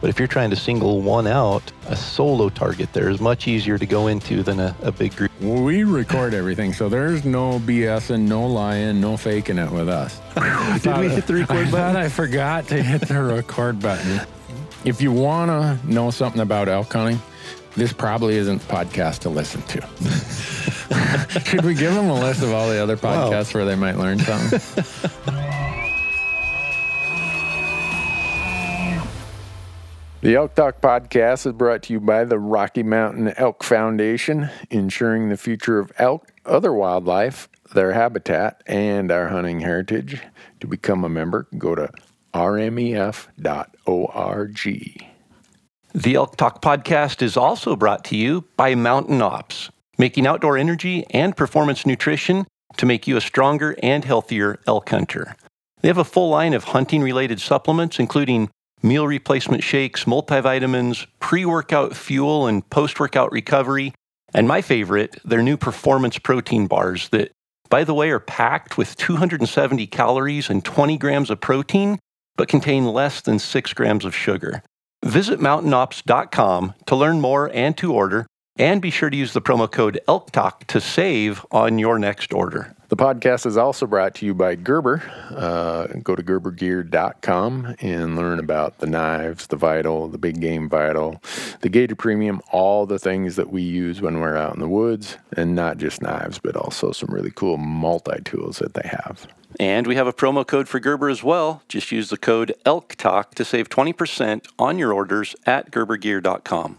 But if you're trying to single one out, a solo target there is much easier to go into than a, a big group. We record everything, so there's no BS and no lying, no faking it with us. Did we hit the record I button? I forgot to hit the record button. If you want to know something about elk hunting, this probably isn't the podcast to listen to. Should we give them a list of all the other Wow. podcasts where they might learn something? The Elk Talk podcast is brought to you by the Rocky Mountain Elk Foundation, ensuring the future of elk, other wildlife, their habitat, and our hunting heritage. To become a member, go to rmef.org. The Elk Talk podcast is also brought to you by Mountain Ops, making outdoor energy and performance nutrition to make you a stronger and healthier elk hunter. They have a full line of hunting related supplements, including meal replacement shakes, multivitamins, pre workout fuel, and post workout recovery. And my favorite, their new performance protein bars that, by the way, are packed with 270 calories and 20 grams of protein, but contain less than 6 grams of sugar. Visit mountainops.com to learn more and to order, and be sure to use the promo code ELKTALK to save on your next order. The podcast is also brought to you by Gerber. Uh, go to gerbergear.com and learn about the knives, the Vital, the Big Game Vital, the Gator Premium, all the things that we use when we're out in the woods, and not just knives, but also some really cool multi tools that they have. And we have a promo code for Gerber as well. Just use the code ELKTALK to save 20% on your orders at gerbergear.com.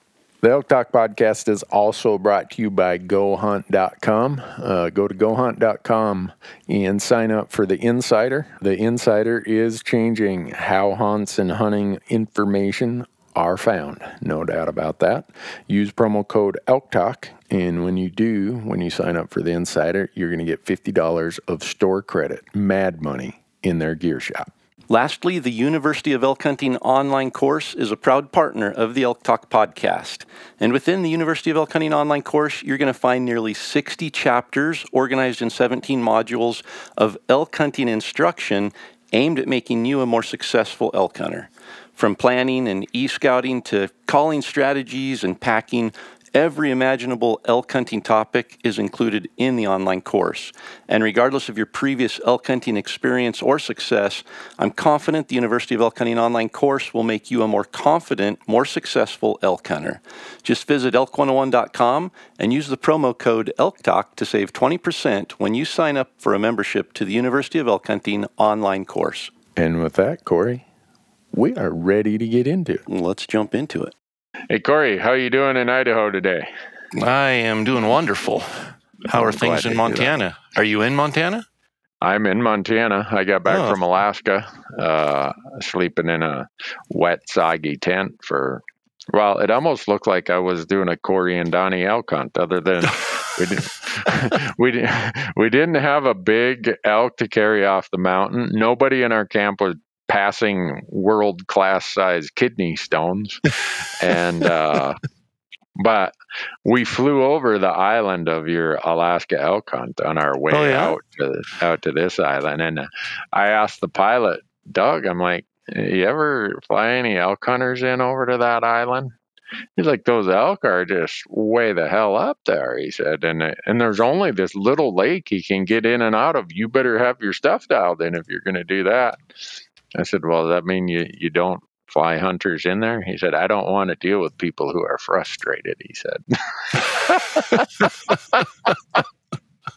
The Elk Talk podcast is also brought to you by GoHunt.com. Uh, go to GoHunt.com and sign up for the Insider. The Insider is changing how hunts and hunting information are found. No doubt about that. Use promo code ELKTALK, and when you do, when you sign up for the Insider, you're going to get $50 of store credit, mad money, in their gear shop. Lastly, the University of Elk Hunting online course is a proud partner of the Elk Talk podcast. And within the University of Elk Hunting online course, you're going to find nearly 60 chapters organized in 17 modules of elk hunting instruction aimed at making you a more successful elk hunter. From planning and e scouting to calling strategies and packing, every imaginable elk hunting topic is included in the online course. And regardless of your previous elk hunting experience or success, I'm confident the University of Elk Hunting online course will make you a more confident, more successful elk hunter. Just visit elk101.com and use the promo code ELKTALK to save 20% when you sign up for a membership to the University of Elk Hunting online course. And with that, Corey, we are ready to get into it. Let's jump into it. Hey, Corey, how are you doing in Idaho today? I am doing wonderful. How are I'm things in. Montana? Are you in Montana? I'm in Montana. I got back Oh. from Alaska, uh, sleeping in a wet, soggy tent for. Well, it almost looked like I was doing a Corey and Donnie elk hunt. Other than we didn't, we didn't, we didn't have a big elk to carry off the mountain. Nobody in our camp was passing world class size kidney stones, and uh, but we flew over the island of your Alaska elk hunt on our way Oh, yeah? out to out to this island, and uh, I asked the pilot, Doug, I'm like, You ever fly any elk hunters in over to that island? He's like, those elk are just way the hell up there. He said, and and there's only this little lake he can get in and out of. You better have your stuff dialed in if you're going to do that. I said, well, does that mean you you don't fly hunters in there? He said, I don't want to deal with people who are frustrated. He said.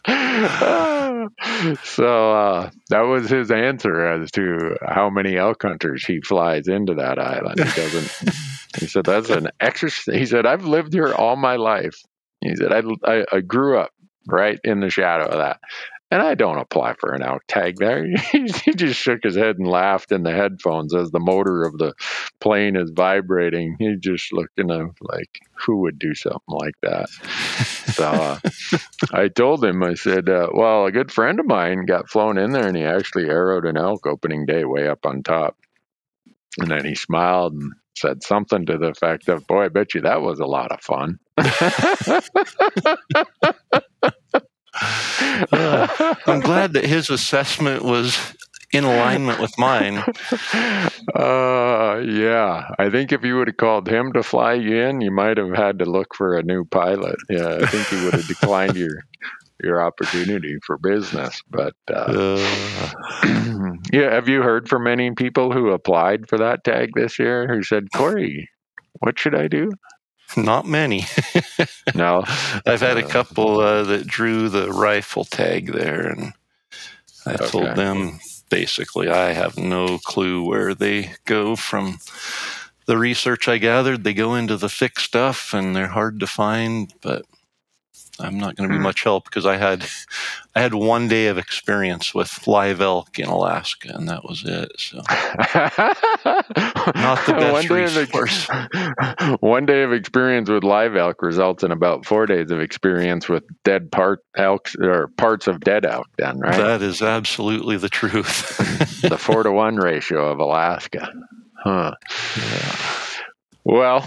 so uh, that was his answer as to how many elk hunters he flies into that island. He doesn't. he said that's an exercise. He said I've lived here all my life. He said I, I, I grew up right in the shadow of that. And I don't apply for an elk tag there. he just shook his head and laughed in the headphones as the motor of the plane is vibrating. He just looking at like, who would do something like that? so uh, I told him, I said, uh, well, a good friend of mine got flown in there and he actually arrowed an elk opening day way up on top. And then he smiled and said something to the effect of, boy, I bet you that was a lot of fun. uh, I'm glad that his assessment was in alignment with mine. Uh, yeah. I think if you would have called him to fly you in, you might have had to look for a new pilot. Yeah, I think he would have declined your your opportunity for business. But uh, uh. yeah, have you heard from any people who applied for that tag this year who said, Corey, what should I do? Not many. no, I've had a couple uh, that drew the rifle tag there, and I okay. told them basically I have no clue where they go from the research I gathered. They go into the thick stuff, and they're hard to find, but I'm not going to be hmm. much help because I had I had one day of experience with live elk in Alaska, and that was it. So not the best one resource. Of, one day of experience with live elk results in about four days of experience with dead part elks or parts of dead elk. Then, right? That is absolutely the truth. the four to one ratio of Alaska, huh? Yeah. Well,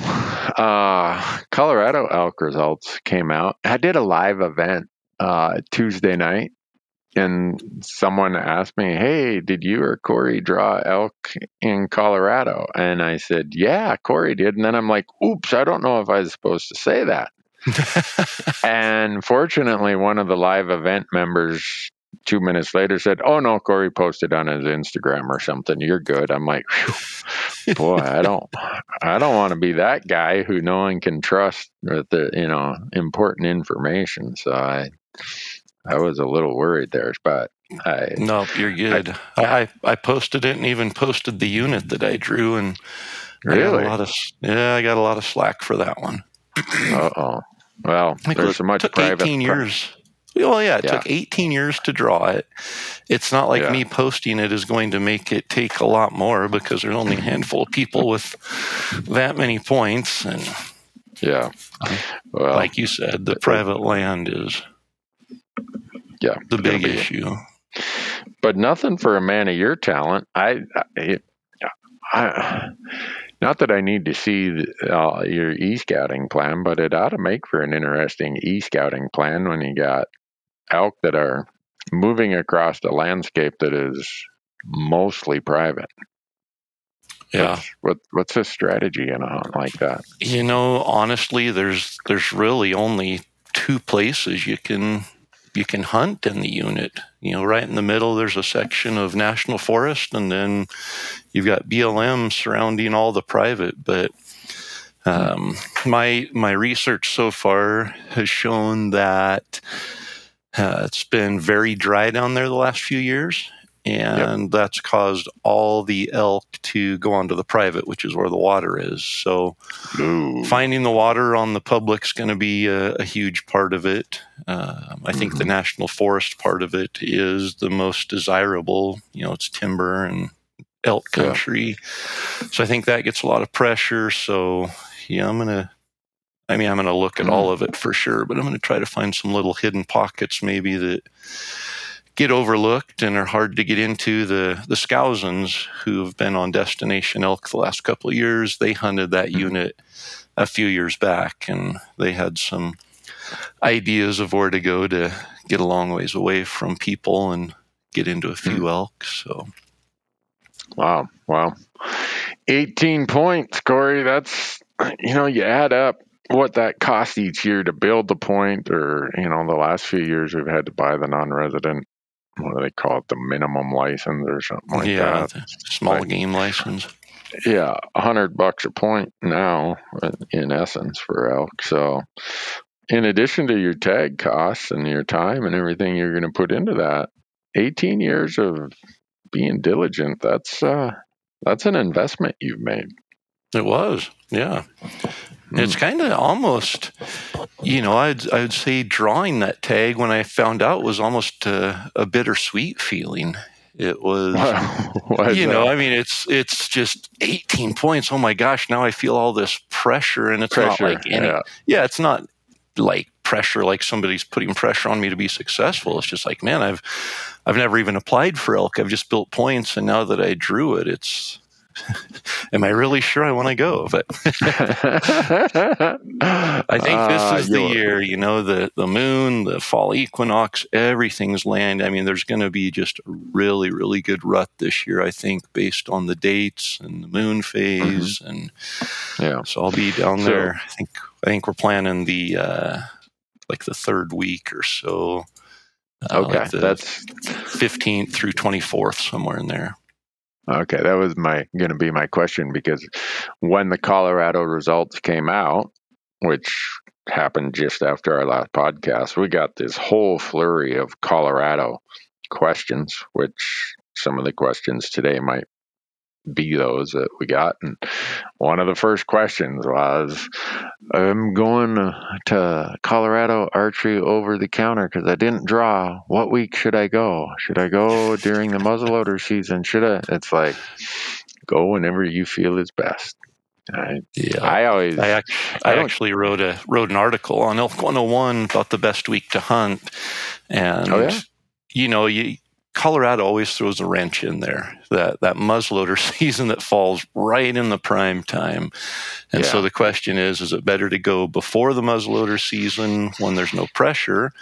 uh, Colorado elk results came out. I did a live event uh, Tuesday night, and someone asked me, "Hey, did you or Corey draw elk in Colorado?" And I said, "Yeah, Corey did." And then I'm like, "Oops, I don't know if I was supposed to say that." and fortunately, one of the live event members two minutes later said, "Oh no, Corey posted on his Instagram or something. You're good." I'm like, boy, I don't, I don't want to be that guy who no one can trust with the you know important information. So I, I was a little worried there, but I no, you're good. I, I, I posted it and even posted the unit that I drew, and really, a lot of yeah, I got a lot of slack for that one. uh oh. Well, there's so much private. 18 years. Well, yeah, it yeah. took 18 years to draw it. It's not like yeah. me posting it is going to make it take a lot more because there's only a handful of people with that many points. And yeah, well, like you said, the private land is yeah the big issue. But nothing for a man of your talent. I, I, I not that I need to see uh, your e scouting plan, but it ought to make for an interesting e scouting plan when you got elk that are moving across a landscape that is mostly private. Yeah. What's, what, what's the strategy in a hunt like that? You know, honestly, there's there's really only two places you can you can hunt in the unit. You know, right in the middle, there's a section of national forest, and then you've got BLM surrounding all the private. But um, my my research so far has shown that uh, it's been very dry down there the last few years, and yep. that's caused all the elk to go onto the private, which is where the water is. So, Ooh. finding the water on the public's going to be a, a, huge part of it. Um, I think mm-hmm. the national forest part of it is the most desirable. You know, it's timber and elk country, yeah. so I think that gets a lot of pressure. So, yeah, I'm going to I mean, I'm going to look at mm. all of it for sure, but I'm going to try to find some little hidden pockets maybe that get overlooked and are hard to get into. The the Skousuns who have been on Destination Elk the last couple of years, they hunted that mm. unit a few years back, and they had some ideas of where to go to get a long ways away from people and get into a few mm. elk. So Wow. Wow. 18 points, Corey. That's, you know, you add up what that cost each year to build the point, or, you know, the last few years we've had to buy the non resident, what do they call it, the minimum license or something like yeah, that. small game license. Yeah, a hundred bucks a point now, in essence, for elk. So, in addition to your tag costs and your time and everything you're going to put into that, 18 years of being diligent, that's uh, that's an investment you've made. It was, yeah. Mm. It's kind of almost, you know, I'd I'd say drawing that tag when I found out was almost a, a bittersweet feeling. It was, you know, that? I mean, it's it's just 18 points. Oh my gosh! Now I feel all this pressure, and it's pressure, not like any. Yeah. yeah, it's not like pressure like somebody's putting pressure on me to be successful. It's just like, man, I've I've never even applied for elk. I've just built points, and now that I drew it, it's am I really sure I want to go? But I think this uh, is the year, you know, the, the moon, the fall equinox, everything's land. I mean, there's going to be just a really, really good rut this year, I think, based on the dates and the moon phase. Mm-hmm. And yeah, so I'll be down so, there. I think, I think we're planning the, uh, like the third week or so. Uh, okay. Like That's 15th through 24th, somewhere in there. Okay, that was my going to be my question because when the Colorado results came out, which happened just after our last podcast, we got this whole flurry of Colorado questions, which some of the questions today might be those that we got. And one of the first questions was, I'm going to Colorado archery over the counter because I didn't draw. What week should I go? Should I go during the muzzleloader season? Should I? It's like, go whenever you feel is best. I, yeah, I always. I, actually, I, I actually wrote a wrote an article on Elk 101 about the best week to hunt, and oh, yeah? you know, you Colorado always throws a wrench in there. That that muzzleloader season that falls right in the prime time. And yeah. so the question is, is it better to go before the muzzleloader season when there's no pressure?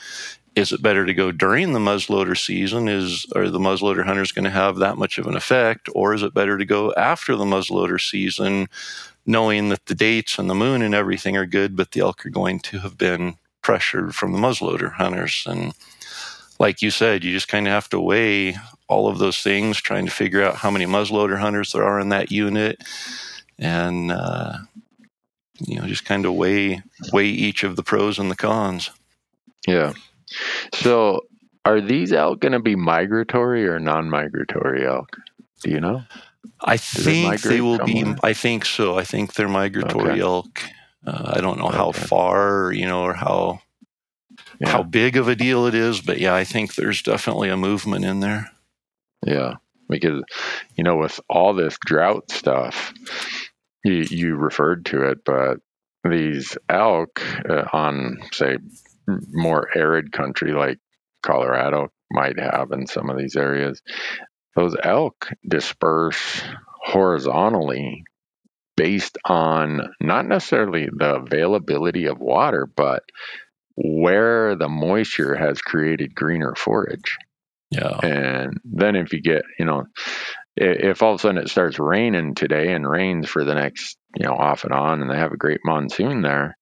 Is it better to go during the muzzleloader season? Is are the muzzleloader hunters going to have that much of an effect? Or is it better to go after the muzzleloader season, knowing that the dates and the moon and everything are good, but the elk are going to have been pressured from the muzzleloader hunters? And like you said, you just kind of have to weigh all of those things, trying to figure out how many muzzleloader hunters there are in that unit, and uh, you know, just kind of weigh weigh each of the pros and the cons. Yeah. So, are these elk going to be migratory or non-migratory elk? Do you know? I Do think they, they will somewhere? be. I think so. I think they're migratory okay. elk. Uh, I don't know okay. how far, you know, or how yeah. how big of a deal it is, but yeah, I think there's definitely a movement in there. Yeah, because you know, with all this drought stuff, you you referred to it, but these elk uh, on say more arid country like Colorado might have in some of these areas, those elk disperse horizontally based on not necessarily the availability of water, but where the moisture has created greener forage. Yeah. And then if you get, you know, if all of a sudden it starts raining today and rains for the next, you know, off and on, and they have a great monsoon there,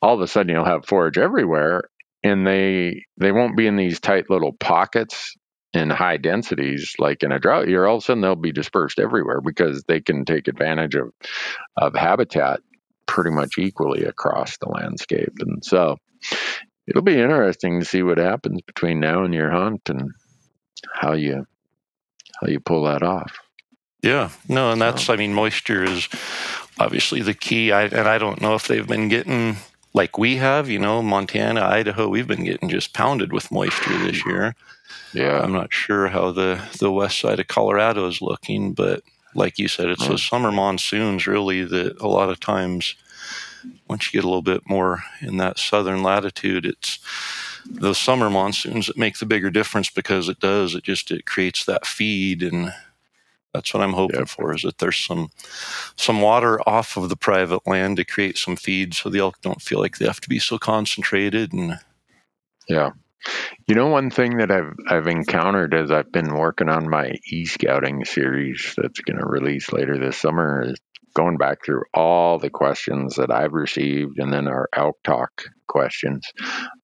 all of a sudden you'll have forage everywhere, and they they won't be in these tight little pockets in high densities like in a drought year. All of a sudden they'll be dispersed everywhere because they can take advantage of of habitat pretty much equally across the landscape, and so it'll be interesting to see what happens between now and your hunt and how you how you pull that off. Yeah, no, and that's I mean moisture is obviously the key. I, and I don't know if they've been getting like we have, you know, Montana, Idaho, we've been getting just pounded with moisture this year. Yeah, I'm not sure how the the west side of Colorado is looking, but like you said, it's those mm. summer monsoons really that a lot of times once you get a little bit more in that southern latitude, it's those summer monsoons that make the bigger difference because it does. It just it creates that feed, and that's what I'm hoping for. Is that there's some some water off of the private land to create some feed, so the elk don't feel like they have to be so concentrated. And yeah, You know, one thing that I've I've encountered as I've been working on my e scouting series that's going to release later this summer is going back through all the questions that I've received and then our Elk Talk questions.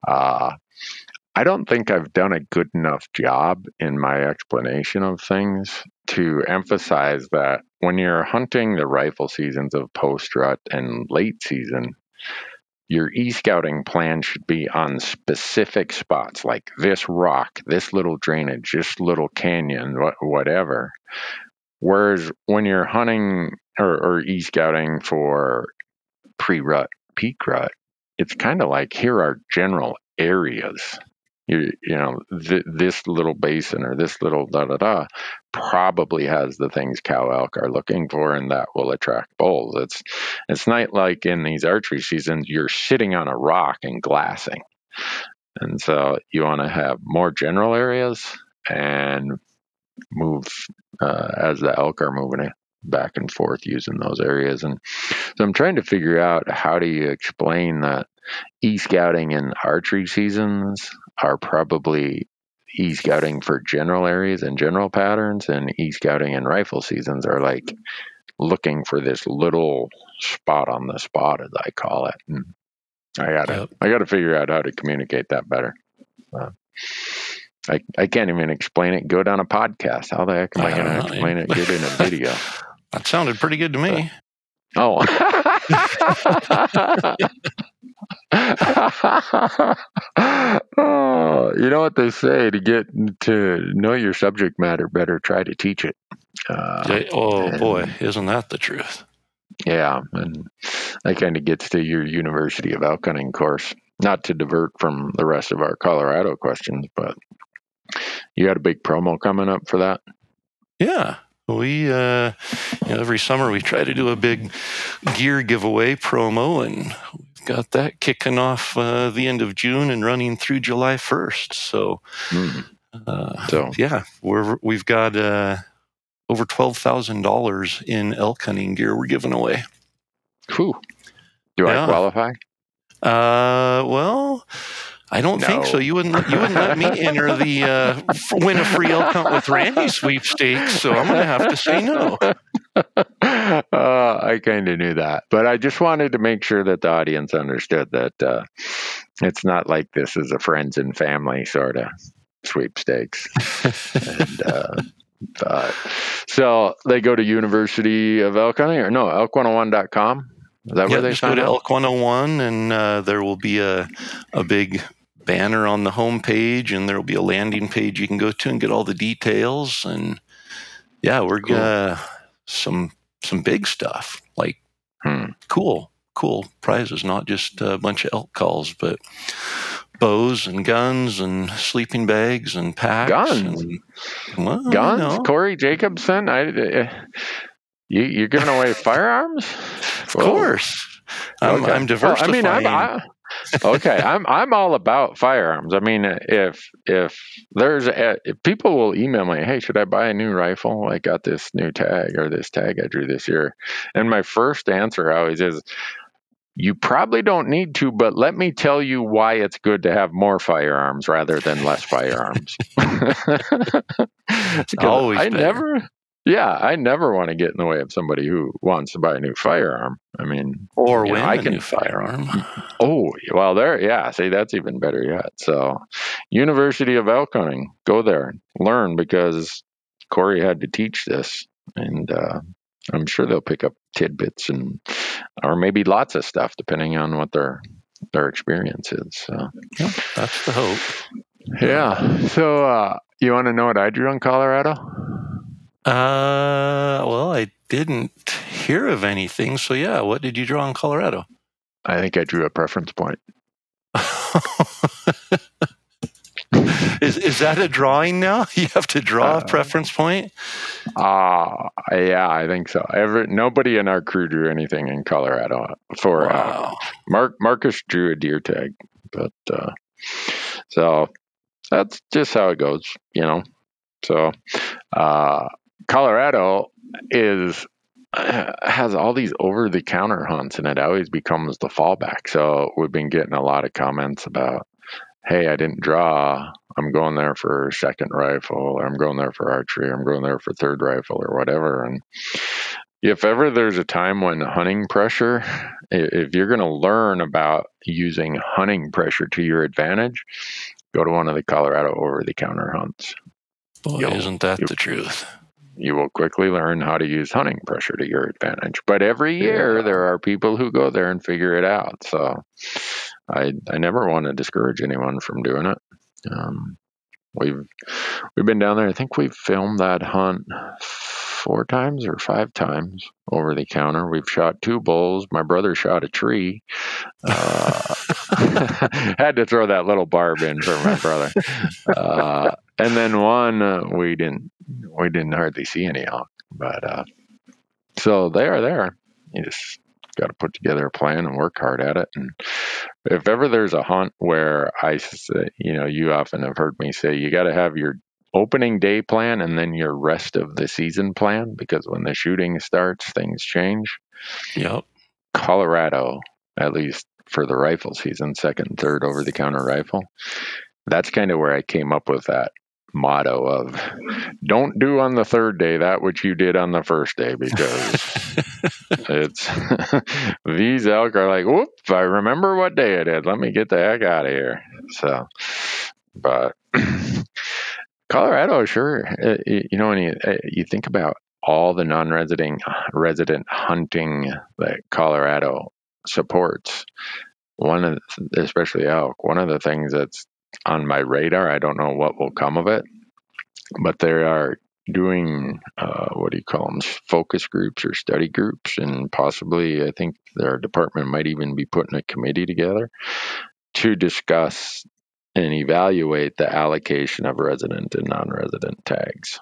Uh, I don't think I've done a good enough job in my explanation of things to emphasize that when you're hunting the rifle seasons of post rut and late season, your e scouting plan should be on specific spots like this rock, this little drainage, this little canyon, whatever. Whereas when you're hunting or, or e scouting for pre rut, peak rut, it's kind of like here are general areas. You you know th- this little basin or this little da da da probably has the things cow elk are looking for and that will attract bulls. It's it's not like in these archery seasons you're sitting on a rock and glassing. And so you want to have more general areas and move uh, as the elk are moving back and forth using those areas. And so i'm trying to figure out how do you explain that e-scouting in archery seasons are probably e-scouting for general areas and general patterns and e-scouting in rifle seasons are like looking for this little spot on the spot as i call it. And i gotta yep. i gotta figure out how to communicate that better. Uh, I, I can't even explain it good on a podcast. How the heck am i, I going to explain it good in a video that sounded pretty good to me oh oh, you know what they say to get to know your subject matter better, try to teach it. Uh, oh and, boy, isn't that the truth? Yeah, and that kind of gets to your University of Elk Hunting course. Not to divert from the rest of our Colorado questions, but you got a big promo coming up for that. Yeah, we uh, you know, every summer we try to do a big gear giveaway promo, and we've got that kicking off uh, the end of June and running through July 1st. So, mm. uh, so yeah, we're we've got uh, over twelve thousand dollars in elk hunting gear we're giving away. Whew. Do yeah. I qualify? Uh, well. I don't no. think so. You wouldn't you wouldn't let me enter the uh, win a free elk hunt with Randy sweepstakes. So I'm going to have to say no. uh, I kind of knew that, but I just wanted to make sure that the audience understood that uh, it's not like this is a friends and family sort of sweepstakes. and, uh, but, so they go to University of Elk Hunting or no, elk101.com. Is that where they just go to Elk 101 and uh, there will be a, a big banner on the home page and there will be a landing page you can go to and get all the details. And yeah, we're cool. gonna some some big stuff like hmm. cool cool prizes not just a bunch of elk calls but bows and guns and sleeping bags and packs guns and, well, guns corey Jacobson. i uh, you, you're giving away firearms of Whoa. course I'm, okay. I'm diversifying. Well, I mean, I'm, I, okay, I'm I'm all about firearms. I mean, if if there's a, if people will email me, hey, should I buy a new rifle? I got this new tag or this tag I drew this year, and my first answer always is. You probably don't need to, but let me tell you why it's good to have more firearms rather than less firearms. always I better. never yeah, I never want to get in the way of somebody who wants to buy a new firearm. I mean, or win know, I can, a new firearm. Oh, well, there, yeah. See, that's even better yet. So, University of Elk Hunting, go there, learn because Corey had to teach this, and uh, I'm sure they'll pick up tidbits and, or maybe lots of stuff depending on what their their experience is. So, yeah, that's the hope. Yeah. So, uh, you want to know what I drew on Colorado? Uh, well, I didn't hear of anything. So yeah, what did you draw in Colorado? I think I drew a preference point. is is that a drawing now? You have to draw uh, a preference point. Ah, uh, yeah, I think so. Ever nobody in our crew drew anything in Colorado. For uh, wow. uh, Mark Marcus drew a deer tag, but uh, so that's just how it goes, you know. So uh, Colorado is uh, has all these over the counter hunts and it always becomes the fallback. So we've been getting a lot of comments about hey, I didn't draw. I'm going there for second rifle, or I'm going there for archery, or I'm going there for third rifle, or whatever. And if ever there's a time when hunting pressure, if you're going to learn about using hunting pressure to your advantage, go to one of the Colorado over the counter hunts. Boy, You'll, isn't that the truth? You will quickly learn how to use hunting pressure to your advantage. But every year yeah. there are people who go there and figure it out. So I I never want to discourage anyone from doing it. Um, we've we've been down there. I think we've filmed that hunt four times or five times over the counter. We've shot two bulls. My brother shot a tree. Uh, had to throw that little barb in for my brother. Uh, and then one uh, we didn't we didn't hardly see any elk, but uh, so they are there. You just got to put together a plan and work hard at it. And if ever there's a hunt where I, you know, you often have heard me say you got to have your opening day plan and then your rest of the season plan because when the shooting starts, things change. Yep. Colorado, at least for the rifle season, second third over the counter rifle. That's kind of where I came up with that motto of don't do on the third day that which you did on the first day because it's these elk are like whoop i remember what day it is let me get the heck out of here so but Colorado, sure. Uh, you know, when you, uh, you think about all the non-resident resident hunting that Colorado supports, one of the, especially elk, one of the things that's on my radar, I don't know what will come of it, but they are doing uh, what do you call them focus groups or study groups and possibly i think their department might even be putting a committee together to discuss and evaluate the allocation of resident and non-resident tags.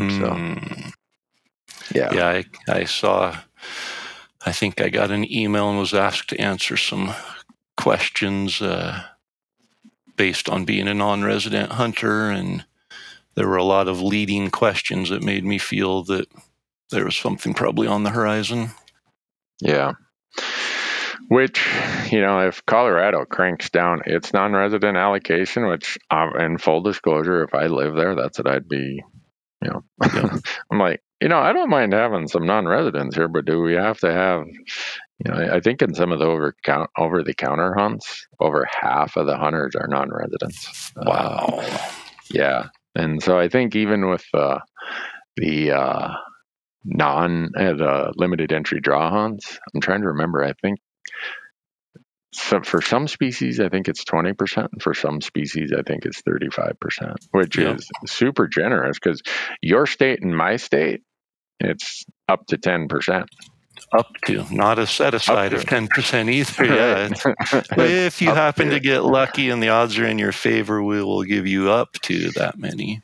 Mm. So, hmm. yeah, yeah, I, I saw. I think I got an email and was asked to answer some questions uh, based on being a non-resident hunter, and there were a lot of leading questions that made me feel that there was something probably on the horizon. Yeah. Which, you know, if Colorado cranks down its non resident allocation, which, uh, in full disclosure, if I live there, that's what I'd be, you know, I'm like, you know, I don't mind having some non residents here, but do we have to have, you know, I think in some of the over count over the counter hunts, over half of the hunters are non residents. Wow. Uh, yeah. And so I think even with uh, the, uh, non uh, the limited entry draw hunts. I'm trying to remember. I think so for some species, I think it's 20%. For some species, I think it's 35%, which is super generous because your state and my state, it's up to 10%. Up to, not a set aside of 10% either. Yeah. if you happen to. to get lucky and the odds are in your favor, we will give you up to that many.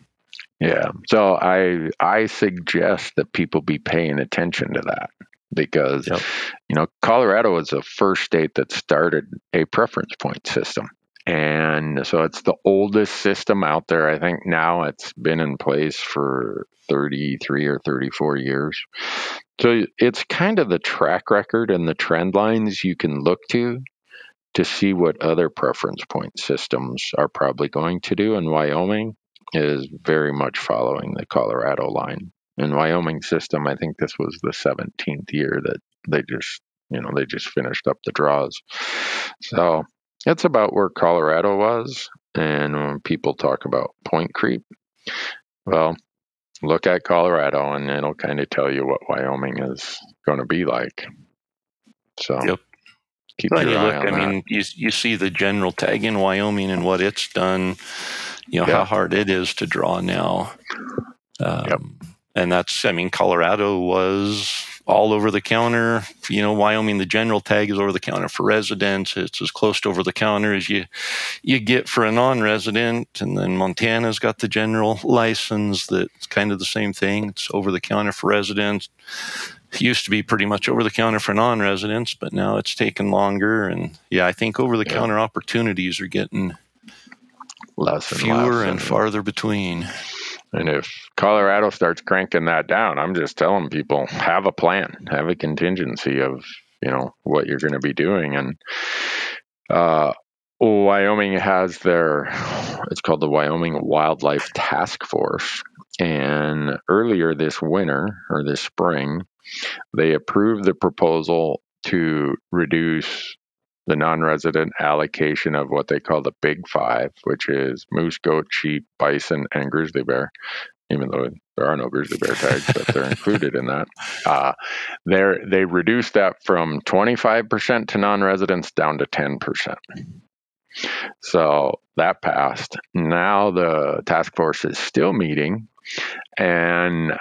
Yeah. So I I suggest that people be paying attention to that because yep. you know Colorado was the first state that started a preference point system. And so it's the oldest system out there. I think now it's been in place for 33 or 34 years. So it's kind of the track record and the trend lines you can look to to see what other preference point systems are probably going to do. And Wyoming is very much following the Colorado line in Wyoming system, I think this was the 17th year that they just, you know, they just finished up the draws. So it's about where Colorado was. And when people talk about point creep, well, look at Colorado and it'll kind of tell you what Wyoming is going to be like. So yep. keep well, your you eye look, on I that. mean, you, you see the general tag in Wyoming and what it's done, you know, yep. how hard it is to draw now. Um, yep and that's I mean Colorado was all over the counter. You know, Wyoming, the general tag is over the counter for residents. It's as close to over the counter as you you get for a non-resident. And then Montana's got the general license that's kind of the same thing. It's over the counter for residents. It used to be pretty much over the counter for non-residents, but now it's taken longer. And yeah, I think over the counter yeah. opportunities are getting less and fewer less and farther between. And if Colorado starts cranking that down, I'm just telling people have a plan, have a contingency of you know what you're going to be doing, and uh, Wyoming has their, it's called the Wyoming Wildlife Task Force. And earlier this winter or this spring, they approved the proposal to reduce the non resident allocation of what they call the Big Five, which is moose, goat, sheep, bison, and grizzly bear. Even though there are no grizzly bear tags, but they're included in that. Uh, they reduced that from 25% to non residents down to 10%. So that passed. Now the task force is still meeting. And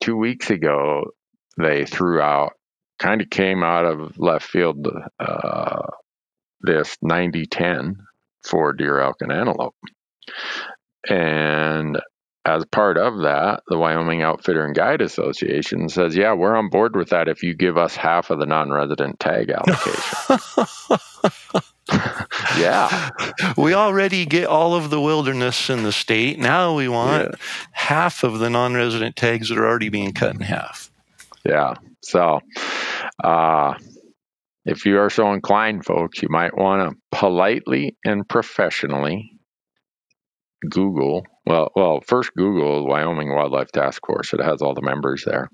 two weeks ago, they threw out, kind of came out of left field, uh, this 90 10 for deer, elk, and antelope. And as part of that, the Wyoming Outfitter and Guide Association says, yeah, we're on board with that if you give us half of the non resident tag allocation. yeah. We already get all of the wilderness in the state. Now we want yeah. half of the non resident tags that are already being cut in half. Yeah. So, uh, if you are so inclined, folks, you might want to politely and professionally Google. Well, well, first Google Wyoming Wildlife Task Force. It has all the members there.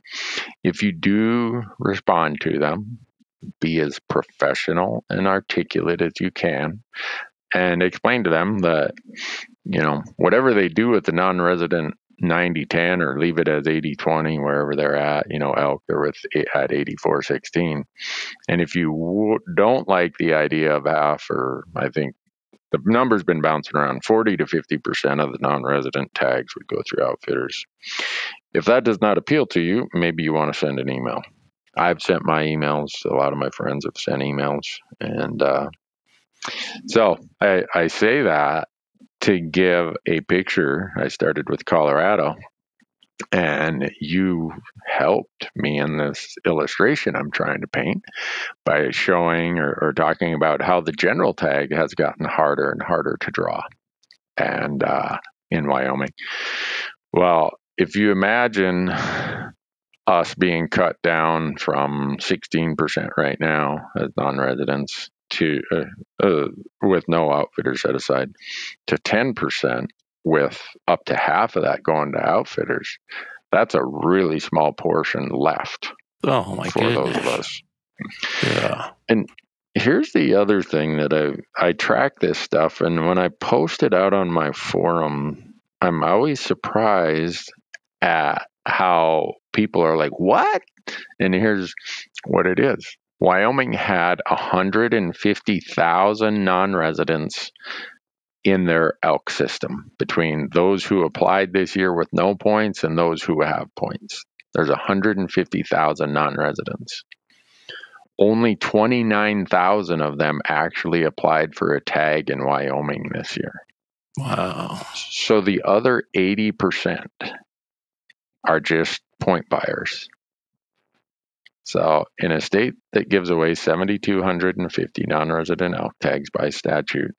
If you do respond to them, be as professional and articulate as you can, and explain to them that you know whatever they do with the non-resident 90-10 or leave it as 80-20 wherever they're at you know elk they're with at 84-16 and if you w- don't like the idea of half or i think the number's been bouncing around 40 to 50% of the non-resident tags would go through outfitters. If that does not appeal to you maybe you want to send an email. I've sent my emails a lot of my friends have sent emails and uh, so I, I say that to give a picture i started with colorado and you helped me in this illustration I'm trying to paint by showing or, or talking about how the general tag has gotten harder and harder to draw and uh, in Wyoming. Well, if you imagine us being cut down from 16% right now as non-residents to uh, uh, with no outfitters set aside to 10% with up to half of that going to outfitters, that's a really small portion left. Oh my for goodness. those of us. Yeah. And here's the other thing that I I track this stuff, and when I post it out on my forum, I'm always surprised at how people are like, "What?" And here's what it is. Wyoming had 150,000 non-residents in their elk system between those who applied this year with no points and those who have points. There's 150,000 non residents. Only 29,000 of them actually applied for a tag in Wyoming this year. Wow. So the other 80% are just point buyers. So, in a state that gives away 7,250 non resident elk tags by statute,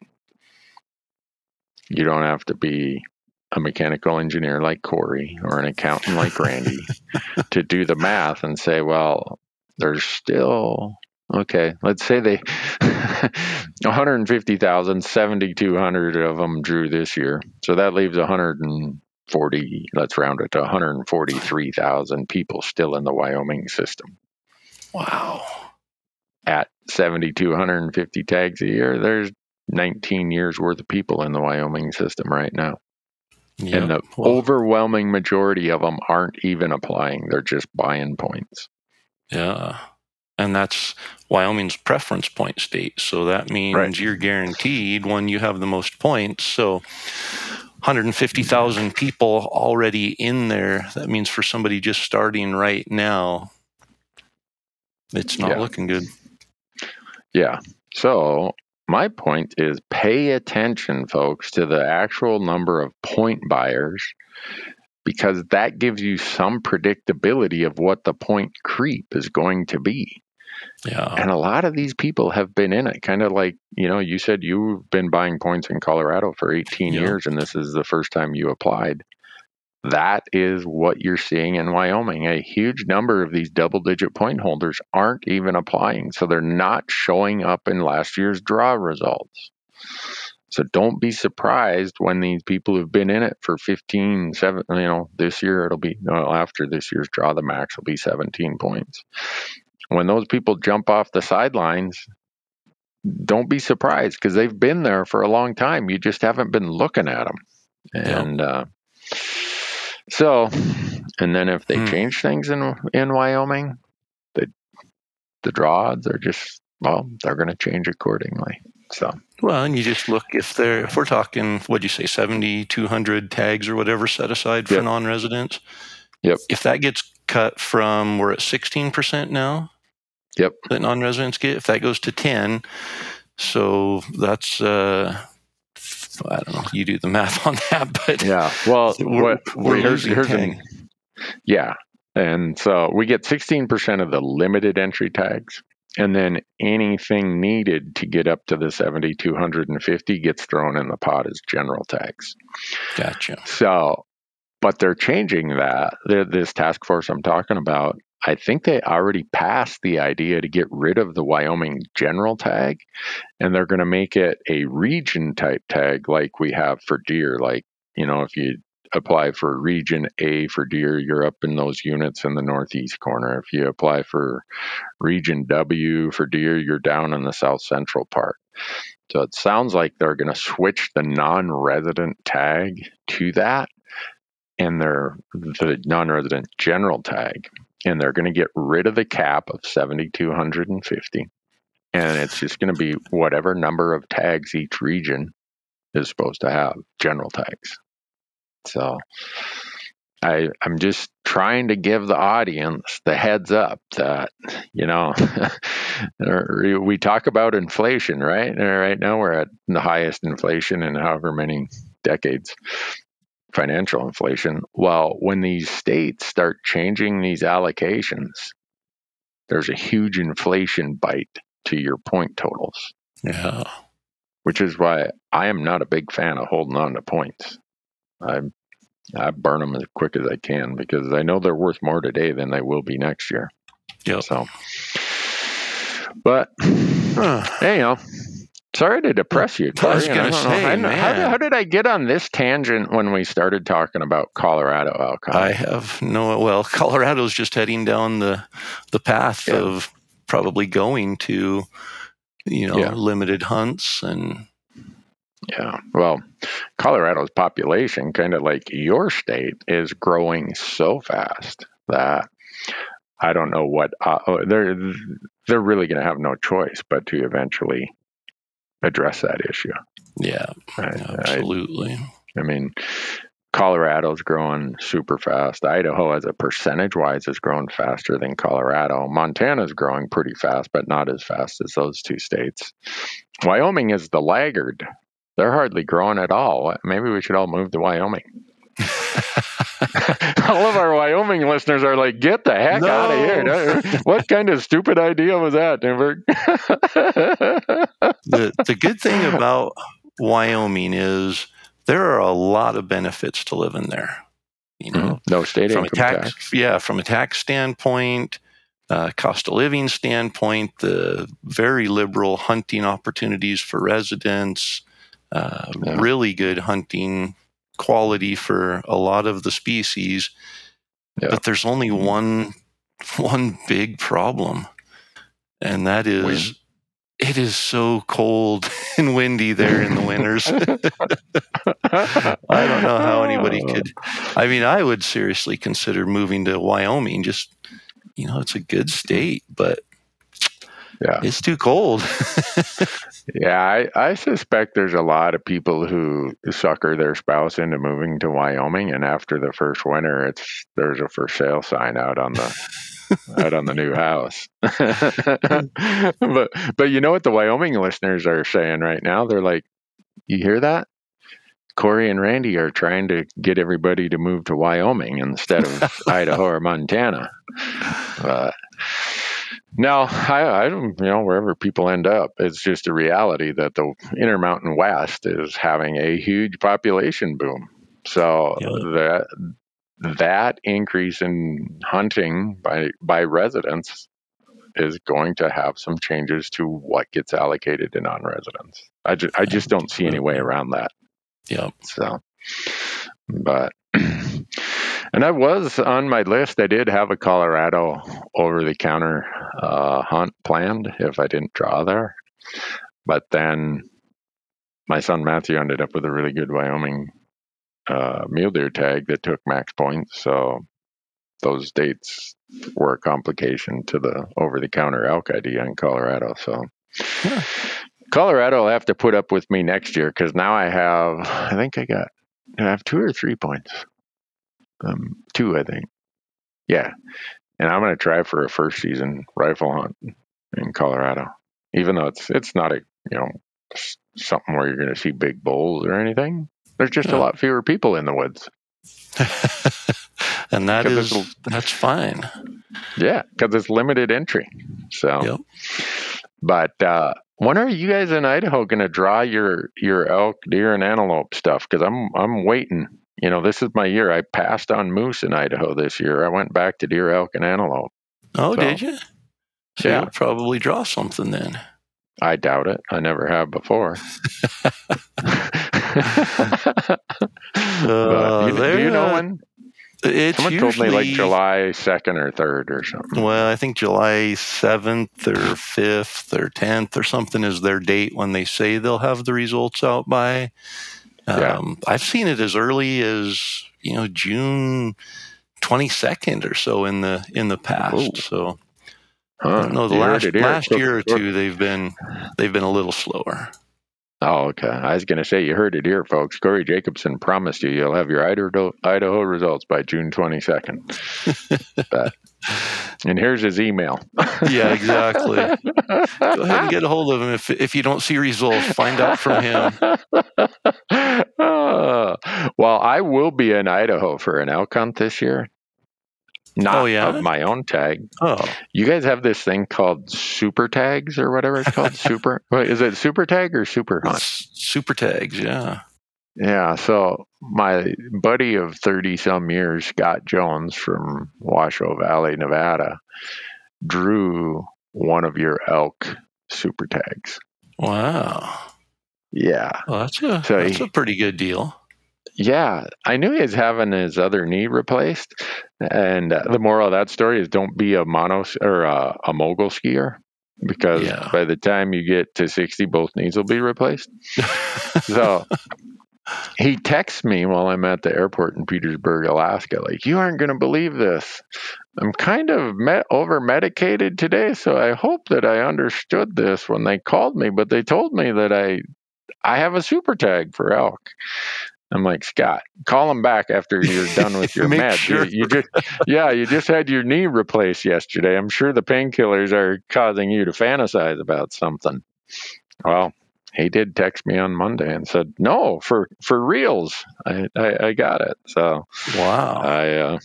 you don't have to be a mechanical engineer like Corey or an accountant like Randy to do the math and say, well, there's still okay. Let's say they 150,000, 7,200 of them drew this year, so that leaves 140. Let's round it to 143,000 people still in the Wyoming system. Wow. At 7,250 tags a year, there's 19 years worth of people in the Wyoming system right now. Yep. And the well, overwhelming majority of them aren't even applying, they're just buying points. Yeah. And that's Wyoming's preference point state. So that means right. you're guaranteed when you have the most points. So 150,000 people already in there. That means for somebody just starting right now, it's not yeah. looking good. Yeah. So my point is pay attention, folks, to the actual number of point buyers because that gives you some predictability of what the point creep is going to be. Yeah. And a lot of these people have been in it, kind of like, you know, you said you've been buying points in Colorado for 18 yeah. years and this is the first time you applied. That is what you're seeing in Wyoming. A huge number of these double digit point holders aren't even applying. So they're not showing up in last year's draw results. So don't be surprised when these people who've been in it for 15, 7, you know, this year it'll be, well, after this year's draw, the max will be 17 points. When those people jump off the sidelines, don't be surprised because they've been there for a long time. You just haven't been looking at them. And, yeah. uh, so, and then if they hmm. change things in in Wyoming, the the draw odds are just well, they're going to change accordingly. So well, and you just look if they're if we're talking what'd you say 70, 200 tags or whatever set aside for yep. non-residents. Yep. If that gets cut from we're at sixteen percent now. Yep. That non-residents get if that goes to ten, so that's uh, I don't know. You do the math on that, but yeah. Well, we're, what, we're here's, here's an, yeah, and so we get 16% of the limited entry tags, and then anything needed to get up to the 7250 gets thrown in the pot as general tags. Gotcha. So, but they're changing that. This task force I'm talking about I think they already passed the idea to get rid of the Wyoming general tag and they're going to make it a region type tag like we have for deer. Like, you know, if you apply for region A for deer, you're up in those units in the northeast corner. If you apply for region W for deer, you're down in the south central part. So it sounds like they're going to switch the non resident tag to that and they're the non resident general tag and they're going to get rid of the cap of 7,250. And it's just going to be whatever number of tags each region is supposed to have, general tags. So I, I'm just trying to give the audience the heads up that, you know, we talk about inflation, right? And right now we're at the highest inflation in however many decades financial inflation. Well, when these states start changing these allocations, there's a huge inflation bite to your point totals. Yeah. Which is why I am not a big fan of holding on to points. I I burn them as quick as I can because I know they're worth more today than they will be next year. Yeah. So, but know, Sorry to depress you. I was going to say, how, how, did I get on this tangent when we started talking about Colorado alcohol? I have no. Well, Colorado's just heading down the the path yeah. of probably going to, you know, yeah. limited hunts and. Yeah, well, Colorado's population, kind of like your state, is growing so fast that I don't know what uh, oh, they're they're really going to have no choice but to eventually address that issue. Yeah, absolutely. I, I mean, Colorado's growing super fast. Idaho, as a percentage wise, is growing faster than Colorado. Montana's growing pretty fast, but not as fast as those two states. Wyoming is the laggard. They're hardly growing at all. Maybe we should all move to Wyoming. All of our Wyoming listeners are like, "Get the heck no. out of here!" what kind of stupid idea was that, Newberg? the the good thing about Wyoming is there are a lot of benefits to living there. You know, mm-hmm. no state from income tax, tax, Yeah, from a tax standpoint, uh, cost of living standpoint, the very liberal hunting opportunities for residents, uh, yeah. really good hunting quality for a lot of the species. Yeah. But there's only mm-hmm. one one big problem, and that is Wind. it is so cold and windy there in the winters. I don't know how anybody could. I mean, I would seriously consider moving to Wyoming. Just you know, it's a good state, but yeah. It's too cold. yeah, I, I suspect there's a lot of people who sucker their spouse into moving to Wyoming, and after the first winter, it's there's a for sale sign out on the out on the new house. Hmm. but but you know what the Wyoming listeners are saying right now? They're like, you hear that? Corey and Randy are trying to get everybody to move to Wyoming instead of Idaho or Montana. No, I, I don't, you know, wherever people end up, it's just a reality that the Intermountain West is having a huge population boom. So yeah. that that increase in hunting by by residents is going to have some changes to what gets allocated to non-residents. I just I just don't see any way around that. Yep. So, but and I was on my list. I did have a Colorado over-the-counter uh, hunt planned if I didn't draw there, but then my son Matthew ended up with a really good Wyoming uh, mule deer tag that took max points. So those dates were a complication to the over-the-counter elk idea in Colorado. So. Yeah. Colorado will have to put up with me next year because now I have, I think I got, I have two or three points. Um, two, I think. Yeah. And I'm going to try for a first season rifle hunt in Colorado, even though it's, it's not a, you know, something where you're going to see big bulls or anything. There's just Yeah. a lot fewer people in the woods. and that Because that's fine. Yeah, because it's limited entry. So, Yep. but uh, when are you guys in Idaho going to draw your your elk, deer, and antelope stuff? Because I'm I'm waiting. You know, this is my year. I passed on moose in Idaho this year. I went back to deer, elk, and antelope. Oh, So, did you? So yeah. you'll probably draw something then. I doubt it. I never have before. But you, do you know uh, when? It's Someone usually told me like July second or third or something. Well, I think July 7th or 5th or 10th or something is their date when they say they'll have the results out by. Yeah. Um, I've seen it as early as, you know, June 22nd or so in the in the past. Ooh. So Huh, I don't know the you last last year or two they've been they've been a little slower. Oh, okay. I was going to say, you heard it here, folks. Corey Jacobson promised you you'll have your Idaho, Idaho results by June 22nd. But- and here's his email. Yeah, exactly. Go ahead and get a hold of him if if you don't see results. Find out from him. Uh, well, I will be in Idaho for an elk hunt this year. Not Oh, yeah? of my own tag. Oh, You guys have this thing called super tags or whatever it's called. super. Wait, is it super tag or super hunt? it's super tags, yeah. Yeah, so my buddy of 30 some years, Scott Jones from Washoe Valley, Nevada, drew one of your elk super tags. Wow. Yeah. Well, that's a So that's he- a pretty good deal. Yeah, I knew he was having his other knee replaced, and uh, the moral of that story is don't be a mono or a, a mogul skier because Yeah. by the time you get to sixty, both knees will be replaced. so he texts me while I'm at the airport in Petersburg, Alaska, like, "You aren't going to believe this. I'm kind of met over medicated today, so I hope that I understood this when they called me, but they told me that I I have a super tag for elk." I'm like, Scott, call him back after you're done with your meds. sure. You, you just, yeah, you just had your knee replaced yesterday. I'm sure the painkillers are causing you to fantasize about something. Well, he did text me on Monday and said, no, for for reals, I I, I got it. So Wow. I, uh,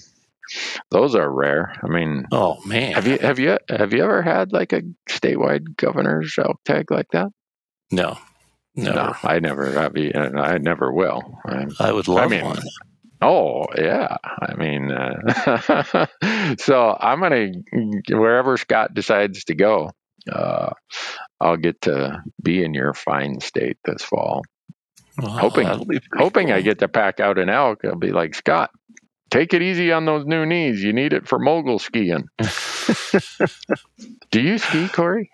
those are rare. I mean, oh man. have you have you have you ever had like a statewide governor's elk tag like that? No. Never. No, I never have. you- and I never will. I, I would love I mean, one. Oh yeah, I mean, uh, so I'm gonna wherever Scott decides to go. Uh, I'll get to be in your fine state this fall. Well, hoping- that'll be Hoping I get to pack out an elk. I'll be like Scott. Take it easy on those new knees. You need it for mogul skiing. Do you ski, Corey?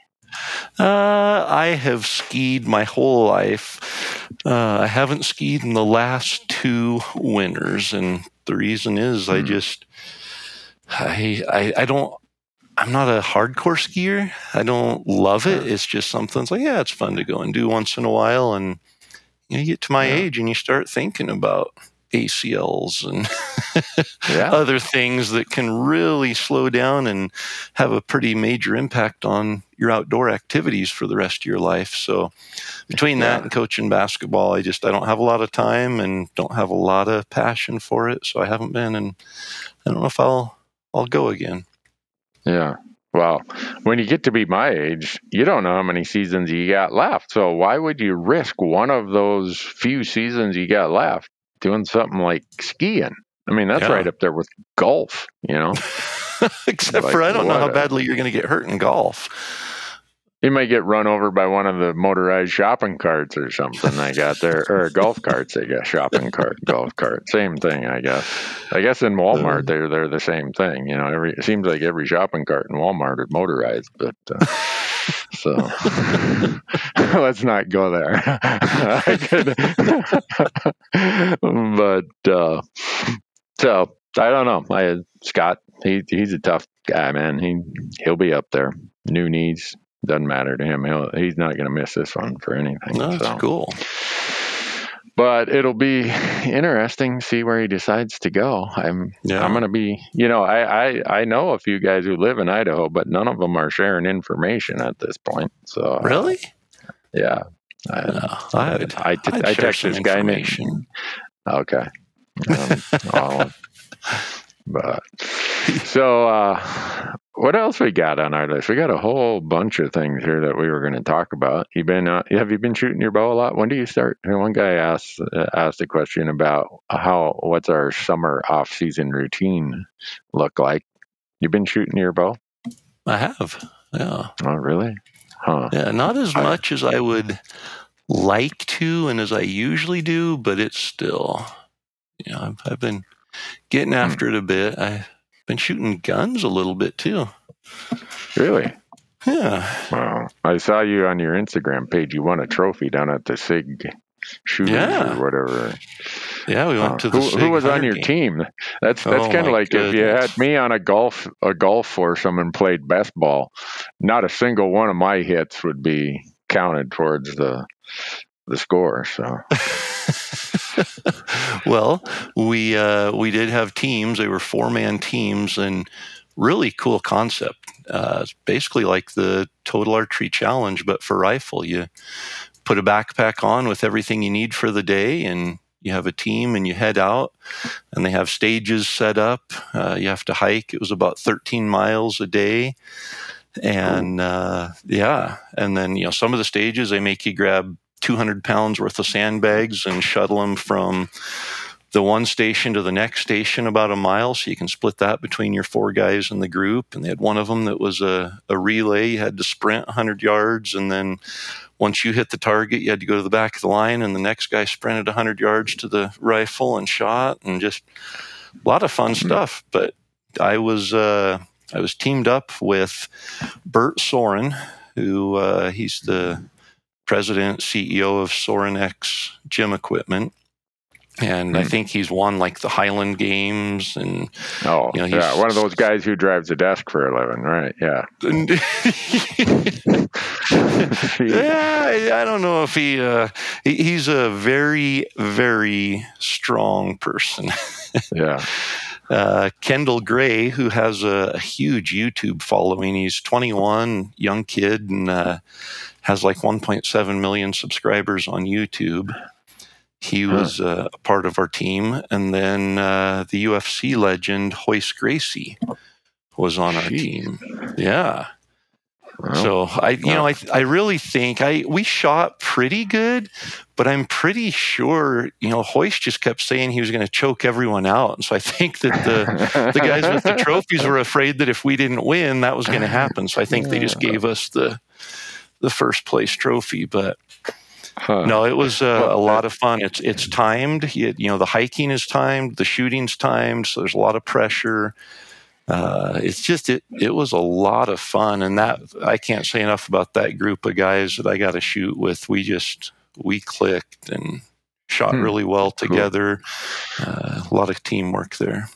Uh, I have skied my whole life. Uh, I haven't skied in the last two winters, and the reason is I Hmm. just I, I I don't. I'm not a hardcore skier. I don't love it. It's just something. It's like yeah, it's fun to go and do once in a while, and you, know, you get to my Yeah. age and you start thinking about ACLs and Yeah. other things that can really slow down and have a pretty major impact on your outdoor activities for the rest of your life. So between that Yeah. and coaching basketball, I just I don't have a lot of time and don't have a lot of passion for it. So I haven't been and I don't know if I'll I'll go again. Yeah. Well, when you get to be my age, you don't know how many seasons you got left. So why would you risk one of those few seasons you got left doing something like skiing? I mean, that's Yeah. right up there with golf. You know, Except Like, for I don't know how badly you're going to get hurt in golf. You might get run over by one of the motorized shopping carts or something they got there, or golf carts. They got shopping cart, golf cart, same thing. I guess. I guess in Walmart they're they're the same thing. You know, every it seems like every shopping cart in Walmart is motorized, but. Uh, so let's not go there. I but uh, so I don't know. I Scott, he he's a tough guy, man. He he'll be up there. New needs doesn't matter to him. He'll, he's not going to miss this one for anything. That's so. cool. But it'll be interesting to see where he decides to go. I'm Yeah. I'm going to be, you know, I, I I know a few guys who live in Idaho, but none of them are sharing information at this point. So Really? yeah. I, No, I, I'd I share text this guy named. Okay. Um, well, but so, uh, what else we got on our list? We got a whole bunch of things here that we were going to talk about. You been? Uh, have you been shooting your bow a lot? When do you start? And One guy asked uh, asked a question about how what's our summer off season routine look like. You been shooting your bow? I have. Yeah. Oh, really? Huh? Yeah. Not as I- much as I would like to and as I usually do, but it's still, you know, I've, I've been. Getting hmm. after it a bit. I've been shooting guns a little bit too. Really? Yeah. Wow. I saw you on your Instagram page. You won a trophy down at the Sig shooters Yeah. or whatever. Yeah. We went Huh. to the who, who was on your game. team? That's that's Oh, kind of like if you had me on a golf a golf foursome and played best ball, not a single one of my hits would be counted towards the the score. So well, we uh, we did have teams. They were four man teams, and really cool concept. Uh, basically like the Total Archery Challenge, but for rifle. You put a backpack on with everything you need for the day, and you have a team, and you head out. And they have stages set up. Uh, you have to hike. It was about 13 miles a day. And uh, yeah, and then you know some of the stages they make you grab 200 pounds worth of sandbags and shuttle them from the one station to the next station about a mile. So you can split that between your four guys in the group. And they had one of them that was a, a relay. You had to sprint 100 yards. And then once you hit the target you had to go to the back of the line. And the next guy sprinted 100 yards to the rifle and shot. And just a lot of fun stuff. But i was uh, i was teamed up with bert soren who uh, he's the president, CEO of Sorinex Gym Equipment. And I Hmm. think he's won like the Highland Games and oh You know, yeah, one of those guys who drives a desk for a living, right? Yeah. yeah, I- I don't know if he, uh, he's a very very strong person. yeah. Uh, Kendall Gray, who has a, a huge YouTube following, he's 21, young kid, and uh, has like 1.7 million subscribers on YouTube. He Huh. was uh, a part of our team, and then uh, the UFC legend Royce Gracie was on our Jeez. team. Yeah. So I, you know, I, I really think I we shot pretty good, but I'm pretty sure, you know, Royce just kept saying he was going to choke everyone out, and so I think that the the guys with the trophies were afraid that if we didn't win, that was going to happen. So I think they just gave us the the first place trophy. But Huh. no, it was uh, Well, a lot of fun. It's it's timed. You, you know, the hiking is timed, the shooting's timed, so there's a lot of pressure. Uh, it's just it it was a lot of fun, and that I can't say enough about that group of guys that I got to shoot with. We just we clicked and shot Hmm. really well together. Uh, a lot of teamwork there.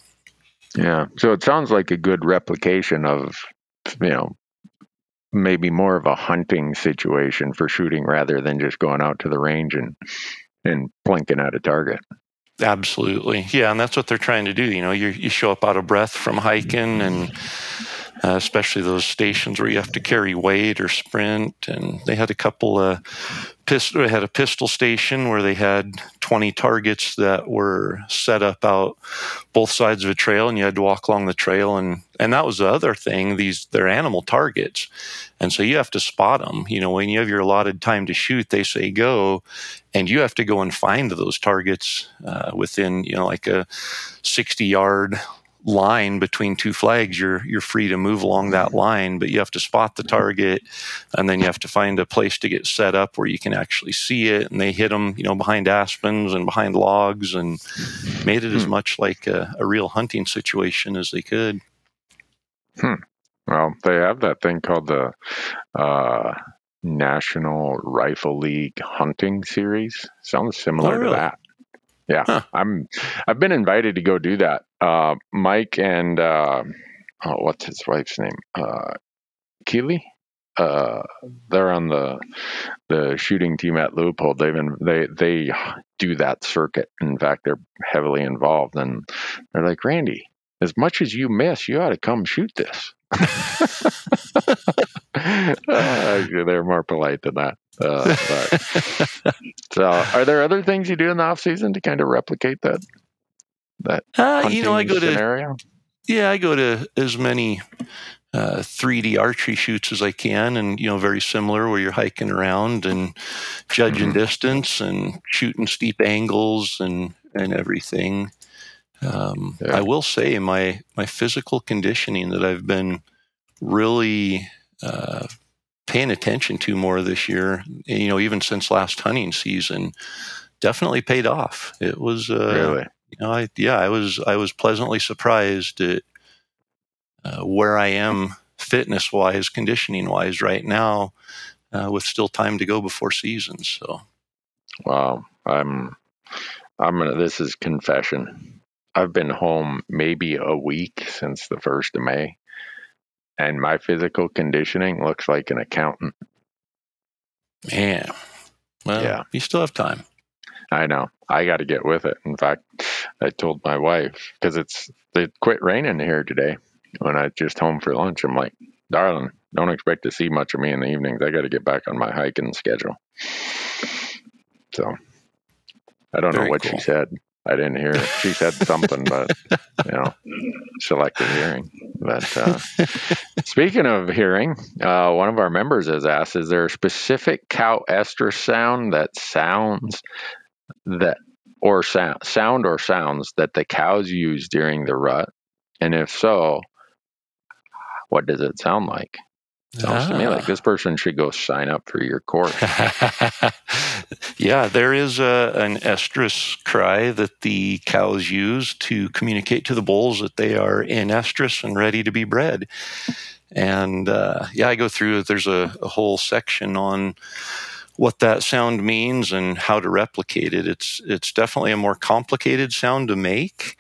Yeah. So it sounds like a good replication of, you know, maybe more of a hunting situation for shooting rather than just going out to the range and and plinking at a target. Absolutely, yeah, and that's what they're trying to do. You know, you you show up out of breath from hiking, and uh, especially those stations where you have to carry weight or sprint. And they had a couple of pistol. They had a pistol station where they had 20 targets that were set up out both sides of a trail, and you had to walk along the trail. And and that was the other thing. These they're animal targets, and so you have to spot them. You know, when you have your allotted time to shoot, they say go, and you have to go and find those targets uh, within you know like a 60 yard line between two flags, you're you're free to move along that mm-hmm. line, but you have to spot the target, and then you have to find a place to get set up where you can actually see it. And they hit them, you know, behind aspens and behind logs, and made it as hmm. much like a, a real hunting situation as they could. Hmm. Well, they have that thing called the uh, National Rifle League Hunting Series. Sounds similar oh, really? to that. Yeah, huh. I'm. I've been invited to go do that. Uh, Mike and uh, oh, what's his wife's name? Uh, Keeley. Uh, they're on the the shooting team at Leupold. They've been, they they do that circuit. In fact, they're heavily involved, and they're like, Randy, as much as you miss, you ought to come shoot this. Uh, they're more polite than that. Uh, so, are there other things you do in the off season to kind of replicate that? That uh, you know, I go scenario? to yeah, I go to as many uh, 3D archery shoots as I can, and you know, very similar where you're hiking around and judging mm-hmm. distance and shooting steep angles and and everything. Um, yeah. I will say my my physical conditioning that I've been really uh, paying attention to more this year, you know, even since last hunting season, definitely paid off. It was, uh, really? you know, I, yeah, I was, I was pleasantly surprised at uh, where I am fitness wise, conditioning wise right now, uh, with still time to go before season. So, wow, I'm, I'm gonna, this is confession. I've been home maybe a week since the first of May and my physical conditioning looks like an accountant. Man, well, yeah, you still have time. I know. I got to get with it. In fact, I told my wife because it's it quit raining here today. When I just home for lunch, I'm like, darling, don't expect to see much of me in the evenings. I got to get back on my hiking schedule. So I don't Very know what cool. she said. I didn't hear it. She said something, but you know, selective hearing. But uh, speaking of hearing, uh, one of our members has asked: Is there a specific cow estrus sound that sounds that or sound sound or sounds that the cows use during the rut? And if so, what does it sound like? Sounds ah. to me like ah. this person should go sign up for your course. yeah, there is a, an estrus cry that the cows use to communicate to the bulls that they are in estrus and ready to be bred. And uh, yeah, I go through. There's a, a whole section on what that sound means and how to replicate it. It's it's definitely a more complicated sound to make.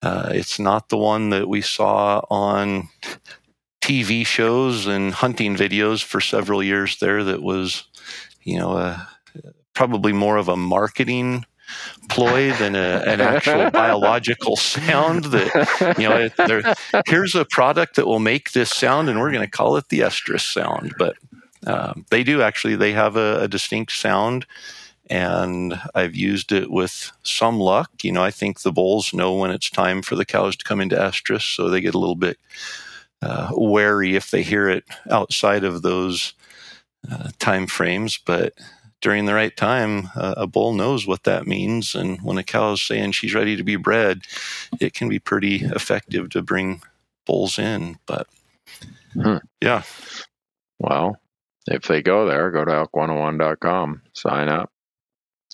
Uh, it's not the one that we saw on TV shows and hunting videos for several years there that was, you know, uh, probably more of a marketing ploy than a, an actual biological sound that you know there, here's a product that will make this sound and we're going to call it the estrus sound. But um, they do actually they have a, a, distinct sound and i've used it with some luck. You know i think the bulls know when it's time for the cows to come into estrus so they get a little bit uh, wary if they hear it outside of those uh, time frames. But during the right time, uh, a bull knows what that means. And when a cow is saying she's ready to be bred, it can be pretty effective to bring bulls in. But hmm. yeah. Well, if they go there, go to elk101.com, sign up,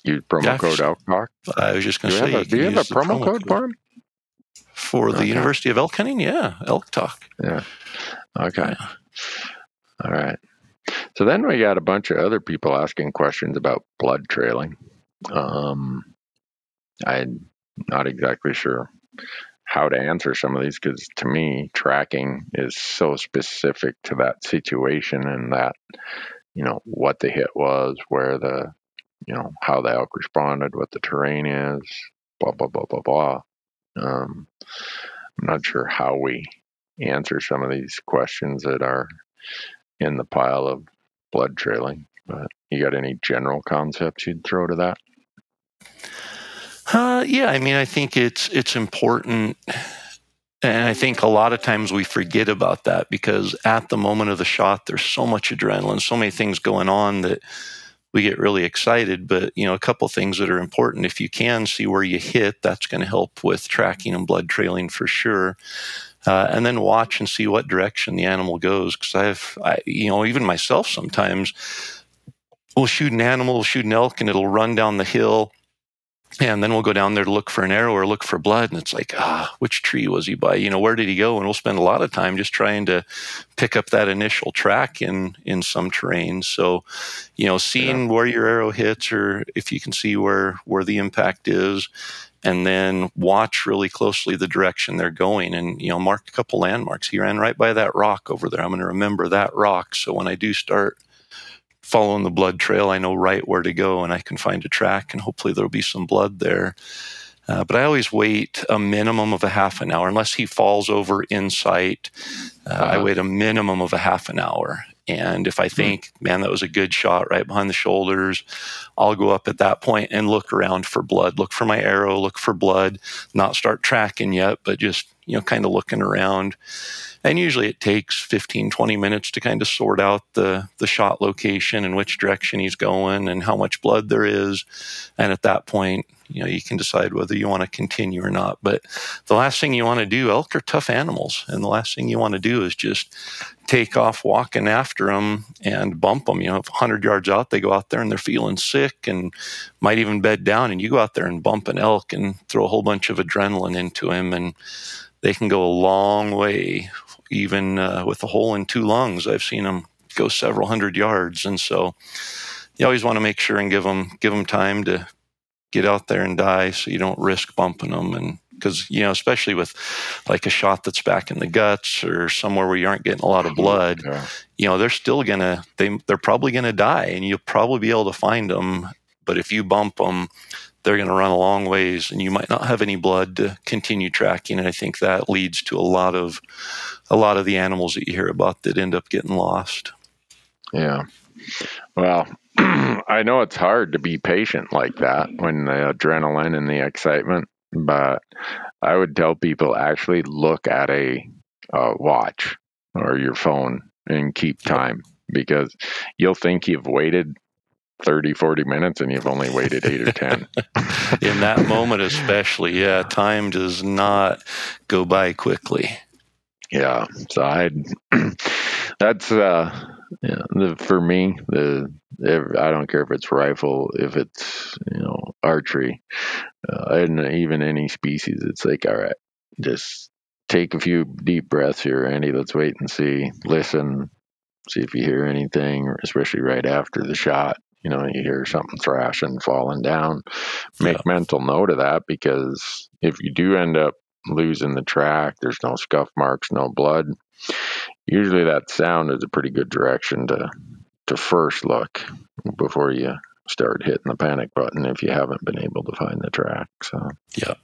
use promo yeah, code ELK I was just going to say, a, do you have a promo, promo code, code for the okay. University of Elk Hunting? Yeah, Elk Talk. Yeah. Okay. Yeah. All right. So then we got a bunch of other people asking questions about blood trailing. Um, I'm not exactly sure how to answer some of these because to me, tracking is so specific to that situation and that, you know, what the hit was, where the, you know, how the elk responded, what the terrain is, blah, blah, blah, blah, blah. Um, I'm not sure how we answer some of these questions that are in the pile of blood trailing. But you got any general concepts you'd throw to that? Uh, yeah, I mean, I think it's it's important, and I think a lot of times we forget about that because at the moment of the shot, there's so much adrenaline, so many things going on that we get really excited. But you know, a couple things that are important. If you can see where you hit, that's going to help with tracking and blood trailing for sure. Uh, and then watch and see what direction the animal goes. Because I've, I, you know, even myself sometimes we'll shoot an animal, we'll shoot an elk, and it'll run down the hill and then we'll go down there to look for an arrow or look for blood and it's like ah which tree was he by? You know where did he go? And we'll spend a lot of time just trying to pick up that initial track in in some terrain. So you know seeing yeah. where your arrow hits or if you can see where where the impact is and then watch really closely the direction they're going. And you know mark a couple landmarks. He ran right by that rock over there. I'm going to remember that rock. So when i do start following the blood trail, I know right where to go and I can find a track and hopefully there'll be some blood there. Uh, but I always wait a minimum of a half an hour, unless he falls over in sight. Uh, uh-huh. I wait a minimum of a half an hour. And if I hmm. think, mm-hmm. man, that was a good shot right behind the shoulders, I'll go up at that point and look around for blood, look for my arrow, look for blood, not start tracking yet, but just, you know, kind of looking around. And usually it takes 15, 20 minutes to kind of sort out the, the shot location and which direction he's going and how much blood there is. And at that point, you know, you can decide whether you want to continue or not. But the last thing you want to do, elk are tough animals. And the last thing you want to do is just take off walking after them and bump them. You know, 100 yards out, they go out there and they're feeling sick and might even bed down. And you go out there and bump an elk and throw a whole bunch of adrenaline into him. And they can go a long way even uh, with a hole in two lungs, I've seen them go several hundred yards. And so you always want to make sure and give them give them time to get out there and die, so you don't risk bumping them. And because you know, especially with like a shot that's back in the guts or somewhere where you aren't getting a lot of blood, yeah. you know, they're still gonna they they're probably gonna die, and you'll probably be able to find them. But if you bump them, they're going to run a long ways and you might not have any blood to continue tracking. And i think that leads to a lot of a lot of the animals that you hear about that end up getting lost. Yeah. Well i know it's hard to be patient like that when the adrenaline and the excitement but i would tell people actually look at a, a watch or your phone and keep time because you'll think you've waited 30, 40 minutes and you've only waited eight or 10. In that moment, especially, yeah, time does not go by quickly. Yeah. So I, that's, uh, yeah, the, for me, the I don't care if it's rifle, if it's you know archery, uh, and even any species. It's like all right, just take a few deep breaths here, Andy. Let's wait and see. Listen, see if you hear anything, especially right after the shot you know, you hear something thrashing, falling down, make yeah. mental note of that because if you do end up losing the track, there's no scuff marks, no blood. Usually that sound is a pretty good direction to to first look before you start hitting the panic button if you haven't been able to find the track. So yeah.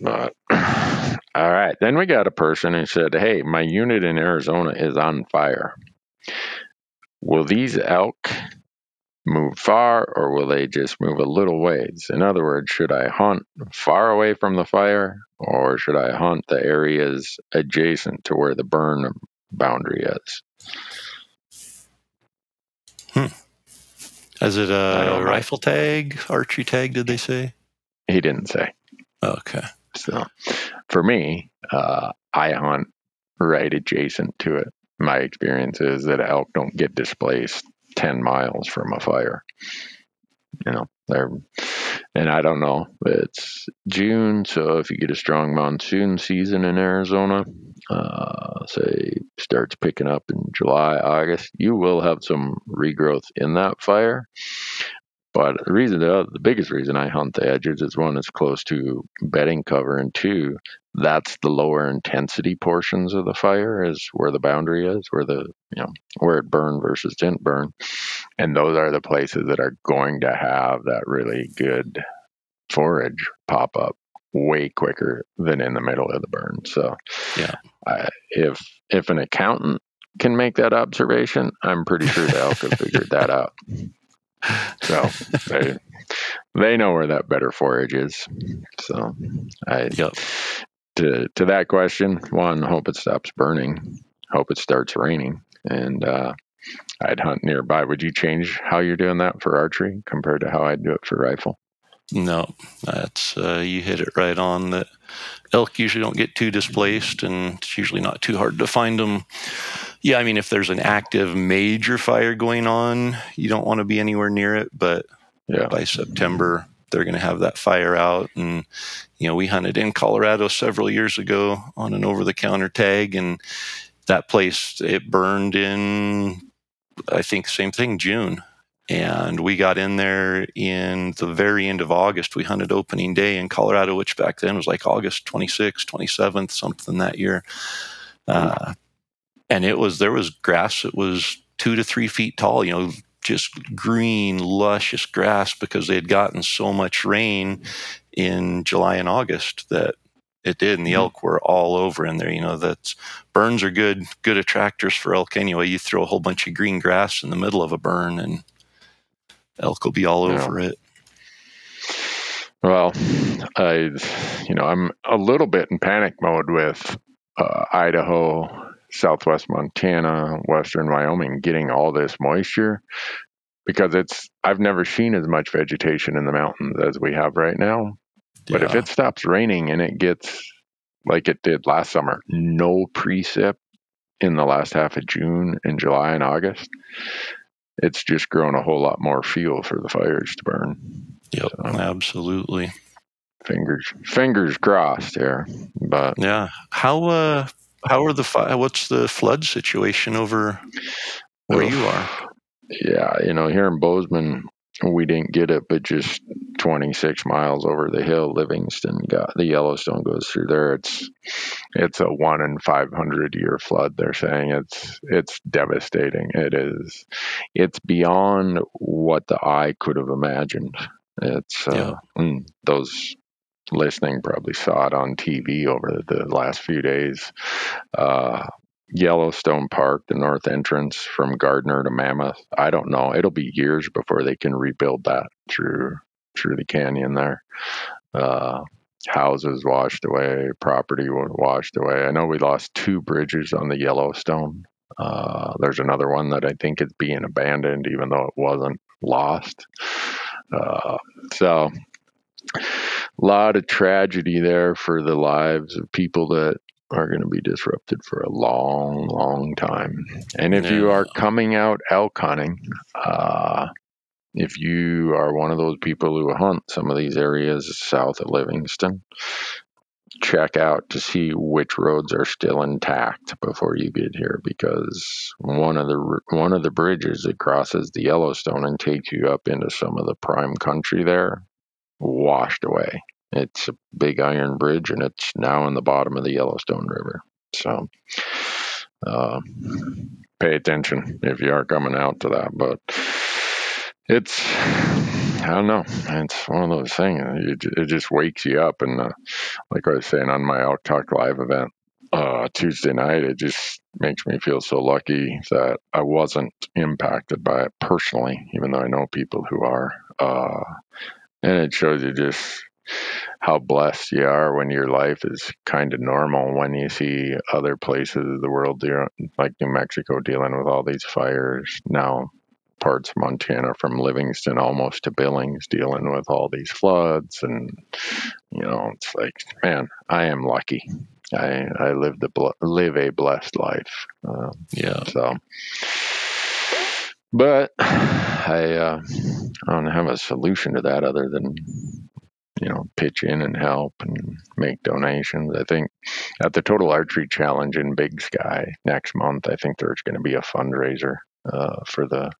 But all right. Then we got a person who said, Hey, my unit in Arizona is on fire. Will these elk move far or will they just move a little ways? In other words, should I hunt far away from the fire or should I hunt the areas adjacent to where the burn boundary is? Hmm. Is it a rifle tag, archery tag, did they say? He didn't say. Okay. So for me, uh, I hunt right adjacent to it my experience is that elk don't get displaced 10 miles from a fire. You know, they're, and I don't know, it's June, so if you get a strong monsoon season in Arizona, uh, say starts picking up in July, August, you will have some regrowth in that fire. But the reason, the, the biggest reason I hunt the edges is one, it's close to bedding cover, and two, that's the lower intensity portions of the fire is where the boundary is, where the you know where it burned versus didn't burn, and those are the places that are going to have that really good forage pop up way quicker than in the middle of the burn. So, Yeah. I, if if an accountant can make that observation, I'm pretty sure the elk have figured that out. So they they know where that better forage is. So I Yep. to to that question, one, hope it stops burning, hope it starts raining, and uh, I'd hunt nearby. Would you change how you're doing that for archery compared to how I'd do it for rifle? No, that's uh, you hit it right on. That elk usually don't get too displaced, and it's usually not too hard to find them. Yeah, I mean, if there's an active major fire going on, you don't want to be anywhere near it. But Yeah, by September, they're going to have that fire out. And, you know, we hunted in Colorado several years ago on an over the counter tag, and that place, it burned in, I think, same thing, June. And we got in there in the very end of August. We hunted opening day in Colorado, which back then was like August 26th, 27th, something that year. Uh, and it was, there was grass that was two to three feet tall, you know, just green, luscious grass because they had gotten so much rain in July and August that it did, and the Mhm. elk were all over in there. You know, that's burns are good, good attractors for elk anyway. You throw a whole bunch of green grass in the middle of a burn, and elk will be all Yeah. over it. Well, I, you know, I'm a little bit in panic mode with uh, Idaho, Southwest Montana, Western Wyoming getting all this moisture because it's I've never seen as much vegetation in the mountains as we have right now. But if it stops raining and it gets like it did last summer, no precip in the last half of June and July and August, it's just grown a whole lot more fuel for the fires to burn. Yep, So- absolutely. Fingers fingers crossed here. But Yeah. How uh how are the fi- what's the flood situation over where you are? Yeah, you know, here in Bozeman, we didn't get it, but just 26 miles over the hill, Livingston got the Yellowstone goes through there. It's it's a one in 500 year flood. They're saying it's it's devastating. It is. It's beyond what the eye could have imagined. It's uh, mm, those listening probably saw it on TV over the last few days. Uh, Yellowstone Park, the north entrance from Gardiner to Mammoth. I don't know. It'll be years before they can rebuild that through through the canyon there. Uh, houses washed away, property washed away. I know we lost two bridges on the Yellowstone. Uh, there's another one that I think is being abandoned, even though it wasn't lost. Uh, so, lot of tragedy there for the lives of people that are going to be disrupted for a long, long time. And if you are coming out elk hunting, uh, if you are one of those people who hunt some of these areas south of Livingston, check out to see which roads are still intact before you get here because one of the one of the bridges that crosses the Yellowstone and takes you up into some of the prime country there washed away. It's a big iron bridge and it's now in the bottom of the Yellowstone River. So uh, pay attention if you are coming out to that. But it's, I don't know, it's one of those things. It, just wakes you up. And uh, like I was saying on my Elk Talk Live event uh, Tuesday night, it just makes me feel so lucky that I wasn't impacted by it personally, even though I know people who are. Uh, and it shows you just how blessed you are when your life is kind of normal when you see other places of the world like New Mexico dealing with all these fires. Now parts of Montana from Livingston almost to Billings dealing with all these floods and you know it's like man I am lucky. I I live the live a blessed life. Uh, Yeah. so but I uh, I don't have a solution to that other than you know pitch in and help and make donations. I think at the Total Archery Challenge in Big Sky next month, I think there's going to be a fundraiser uh, for the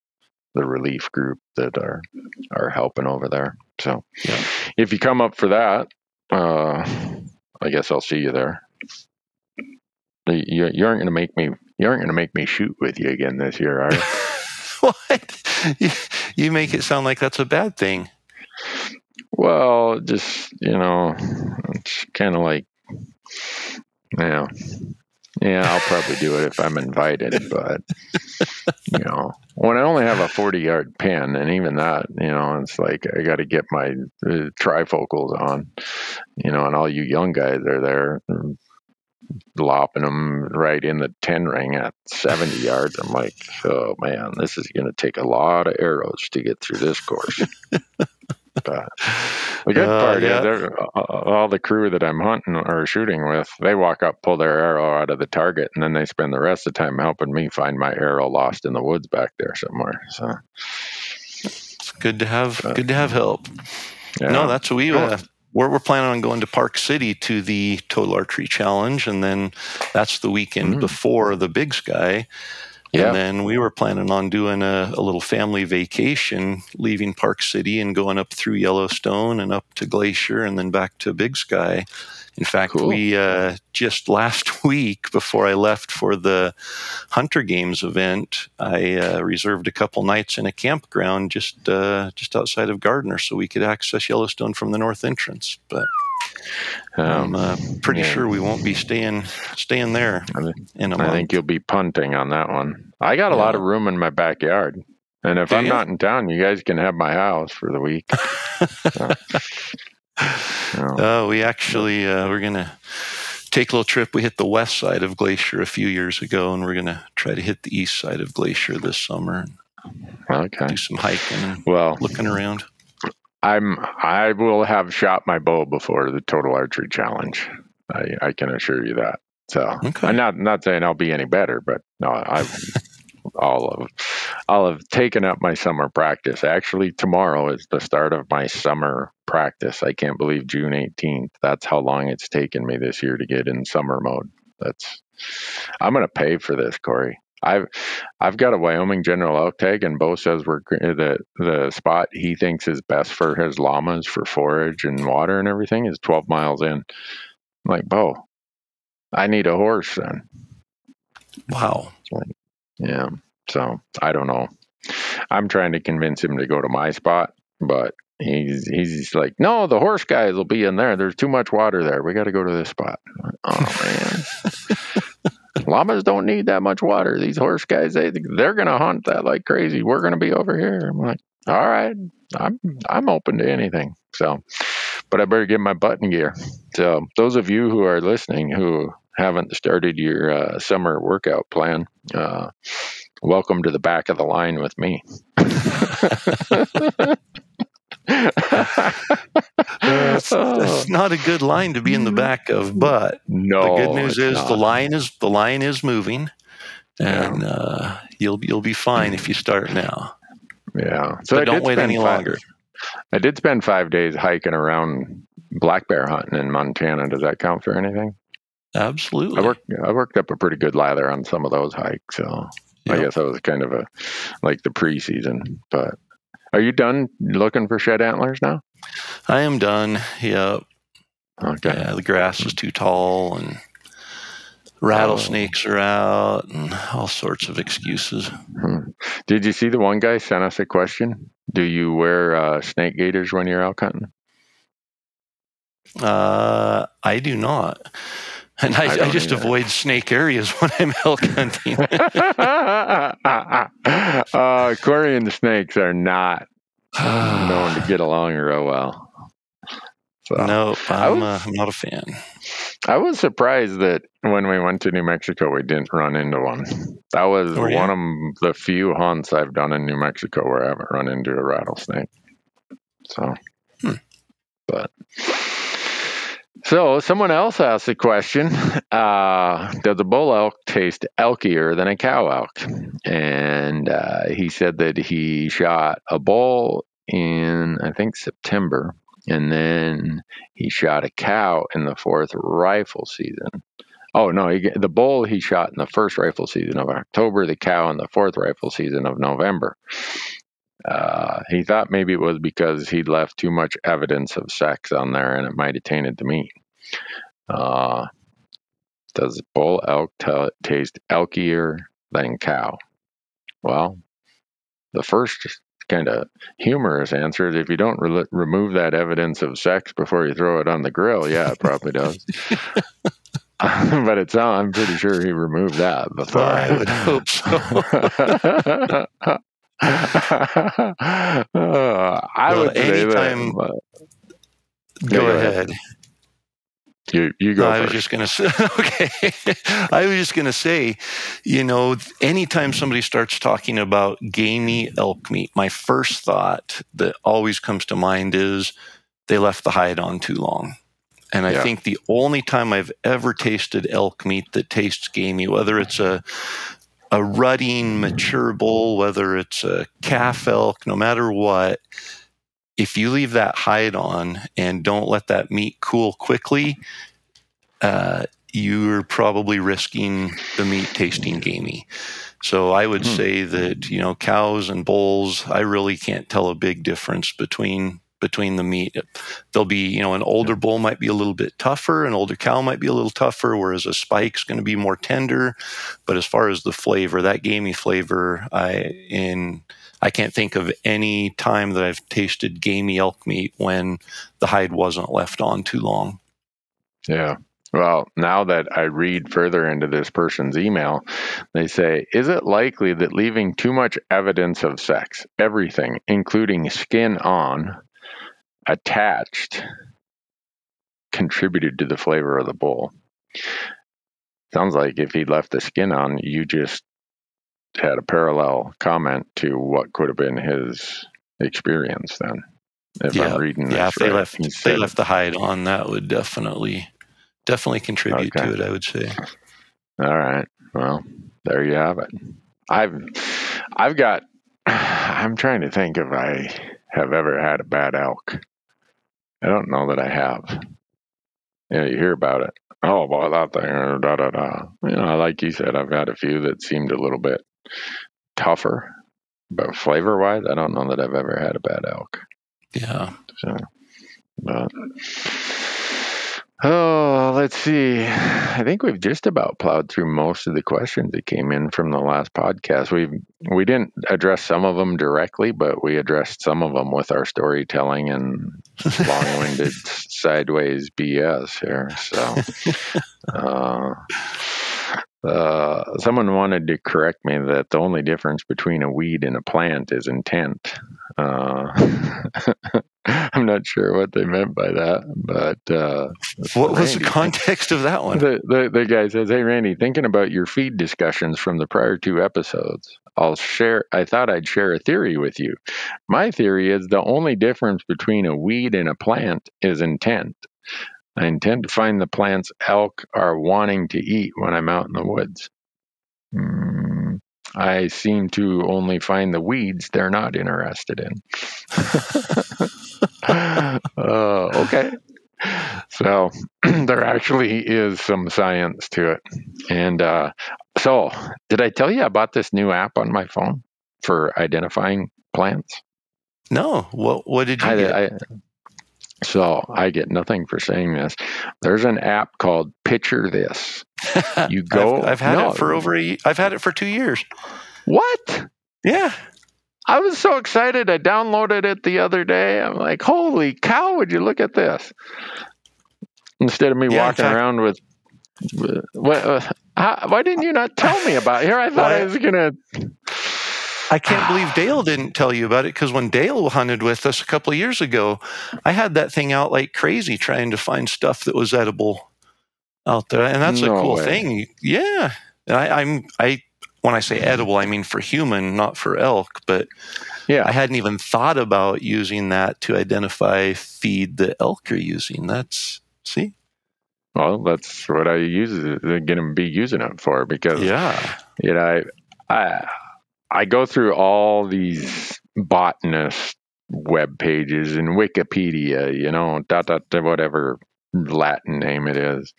the relief group that are are helping over there. So Yeah. if you come up for that, uh, I guess I'll see you there. You, you aren't going to make me you aren't going to make me shoot with you again this year, are you? what? You, make it sound like that's a bad thing. Well, just you know, it's kind of like, yeah, yeah. I'll probably do it if I'm invited, but you know, when I only have a 40 yard pin, and even that, you know, it's like I got to get my uh, trifocals on, you know, and all you young guys are there lopping them right in the 10 ring at 70 yards. I'm like, oh man, this is going to take a lot of arrows to get through this course. but the good uh, part yeah. is all the crew that I'm hunting or shooting with, they walk up, pull their arrow out of the target, and then they spend the rest of the time helping me find my arrow lost in the woods back there somewhere. So it's good to have but, good to have help. Yeah. No, that's what we uh, we're, we're planning on going to Park City to the Total Archery Challenge, and then that's the weekend mm. before the Big Sky. Yeah. And then we were planning on doing a, a, little family vacation, leaving Park City and going up through Yellowstone and up to Glacier and then back to Big Sky. In fact, cool. we uh, just last week, before I left for the Hunter Games event, I uh, reserved a couple nights in a campground just uh, just outside of Gardiner, so we could access Yellowstone from the north entrance. But I'm uh, pretty yeah. sure we won't be staying staying there in a I month. think you'll be punting on that one. I got a yeah. lot of room in my backyard. And if Do I'm you? not in town, you guys can have my house for the week. so. Oh, we actually uh, we're gonna take a little trip. We hit the west side of Glacier a few years ago, and we're gonna try to hit the east side of Glacier this summer. Okay. Do some hiking and well looking around. I'm I will have shot my bow before the Total Archery Challenge. I, I can assure you that. So okay. I'm not not saying I'll be any better, but no, I all of I'll have taken up my summer practice. Actually, tomorrow is the start of my summer practice. I can't believe June 18th. That's how long it's taken me this year to get in summer mode. That's I'm going to pay for this, Corey. I've I've got a Wyoming General elk tag, and Bo says we're uh, the the spot he thinks is best for his llamas for forage and water and everything is 12 miles in. I'm like Bo, I need a horse then. Wow. Like, yeah. So I don't know. I'm trying to convince him to go to my spot, but he's he's like, no, the horse guys will be in there. There's too much water there. We got to go to this spot. Oh man. Llamas don't need that much water. These horse guys, they they're gonna hunt that like crazy. We're gonna be over here. I'm like, all right, I'm I'm open to anything. So, but I better get my button gear. So those of you who are listening who haven't started your uh, summer workout plan, uh, welcome to the back of the line with me. that's, that's, not a good line to be in the back of, but no, the good news is not. the line is the line is moving, and yeah. uh, you'll you'll be fine if you start now. Yeah, so don't wait any five, longer. I did spend five days hiking around black bear hunting in Montana. Does that count for anything? Absolutely. I worked I worked up a pretty good lather on some of those hikes, so yep. I guess that was kind of a like the preseason. But are you done looking for shed antlers now? I am done. Yep. Okay. Yeah, the grass is too tall and rattlesnakes oh. are out and all sorts of excuses. Hmm. Did you see the one guy sent us a question? Do you wear uh, snake gaiters when you're out hunting? Uh, I do not. And I, I, I just either. avoid snake areas when I'm elk hunting. uh, Corey and the snakes are not known to get along real well. So, no, I'm, was, uh, I'm not a fan. I was surprised that when we went to New Mexico, we didn't run into one. That was oh, yeah? one of the few hunts I've done in New Mexico where I haven't run into a rattlesnake. So, hmm. but so someone else asked the question: uh, Does a bull elk taste elkier than a cow elk? And uh, he said that he shot a bull in I think September, and then he shot a cow in the fourth rifle season. Oh no, he, the bull he shot in the first rifle season of October, the cow in the fourth rifle season of November. Uh, he thought maybe it was because he'd left too much evidence of sex on there and it might have tainted the meat. Uh, does bull elk t- taste elkier than cow? Well, the first kind of humorous answer is if you don't re- remove that evidence of sex before you throw it on the grill, yeah, it probably does. but it's I'm pretty sure he removed that before. Well, I would hope so. I Well, would anytime- that. go, go ahead. ahead. You you go No, I was just going to say, okay. I was just going to say, you know, anytime somebody starts talking about gamey elk meat, my first thought that always comes to mind is they left the hide on too long. And I Yeah. think the only time I've ever tasted elk meat that tastes gamey, whether it's a a rutting mature bull, whether it's a calf elk, no matter what, if you leave that hide on and don't let that meat cool quickly, uh, you're probably risking the meat tasting gamey. So I would Hmm. say that you know cows and bulls, I really can't tell a big difference between between the meat. There'll be you know an older bull might be a little bit tougher, an older cow might be a little tougher, whereas a spike's going to be more tender. But as far as the flavor, that gamey flavor, I in I can't think of any time that I've tasted gamey elk meat when the hide wasn't left on too long. Yeah. Well, now that I read further into this person's email, they say, Is it likely that leaving too much evidence of sex, everything, including skin on, attached, contributed to the flavor of the bull? Sounds like if he left the skin on, you just had a parallel comment to what could have been his experience then. If Yeah. I'm reading Yeah, if they left He they left the hide on, that would definitely definitely contribute Okay. to it. I would say. All right. Well, there you have it. I've I've got I'm trying to think if I have ever had a bad elk. I don't know that I have. You know, you hear about it. Oh, boy, that thing, da da da. You know, like you said, I've had a few that seemed a little bit tougher, but flavor wise, I don't know that I've ever had a bad elk. Yeah. So, but oh, let's see. I think we've just about plowed through most of the questions that came in from the last podcast. We we didn't address some of them directly, but we addressed some of them with our storytelling and long-winded sideways BS here. So. Uh, uh, someone wanted to correct me that the only difference between a weed and a plant is intent. Uh, I'm not sure what they meant by that, but uh, What was the context of that one? the, the the guy says, "Hey Randy, thinking about your feed discussions from the prior two episodes, I'll share. I thought I'd share a theory with you. My theory is the only difference between a weed and a plant is intent. I intend to find the plants elk are wanting to eat when I'm out in the woods. Mm, I seem to only find the weeds they're not interested in. uh, okay. So there actually is some science to it. And uh, so, did I tell you I bought this new app on my phone for identifying plants? No. What What did you I, get? I, so I get nothing for saying this. There's an app called Picture This. You go. I've, I've had no, it for over a. I've had it for two years. What? Yeah. I was so excited. I downloaded it the other day. I'm like, holy cow, would you look at this? Instead of me Yeah, walking fact- around with. What, uh, how, why didn't you not tell me about it? Here, I thought Why- I was going to. I can't believe Dale didn't tell you about it because when Dale hunted with us a couple of years ago, I had that thing out like crazy trying to find stuff that was edible out there, and that's No a cool way. thing. Yeah, And I, I'm I when I say edible, I mean for human, not for elk. But Yeah. I hadn't even thought about using that to identify feed the elk are using. That's see, Well, that's what I use uh, it, going to be using it for because yeah, you know I, I I go through all these botanist web pages and Wikipedia, you know, dot dot dot, whatever Latin name it is,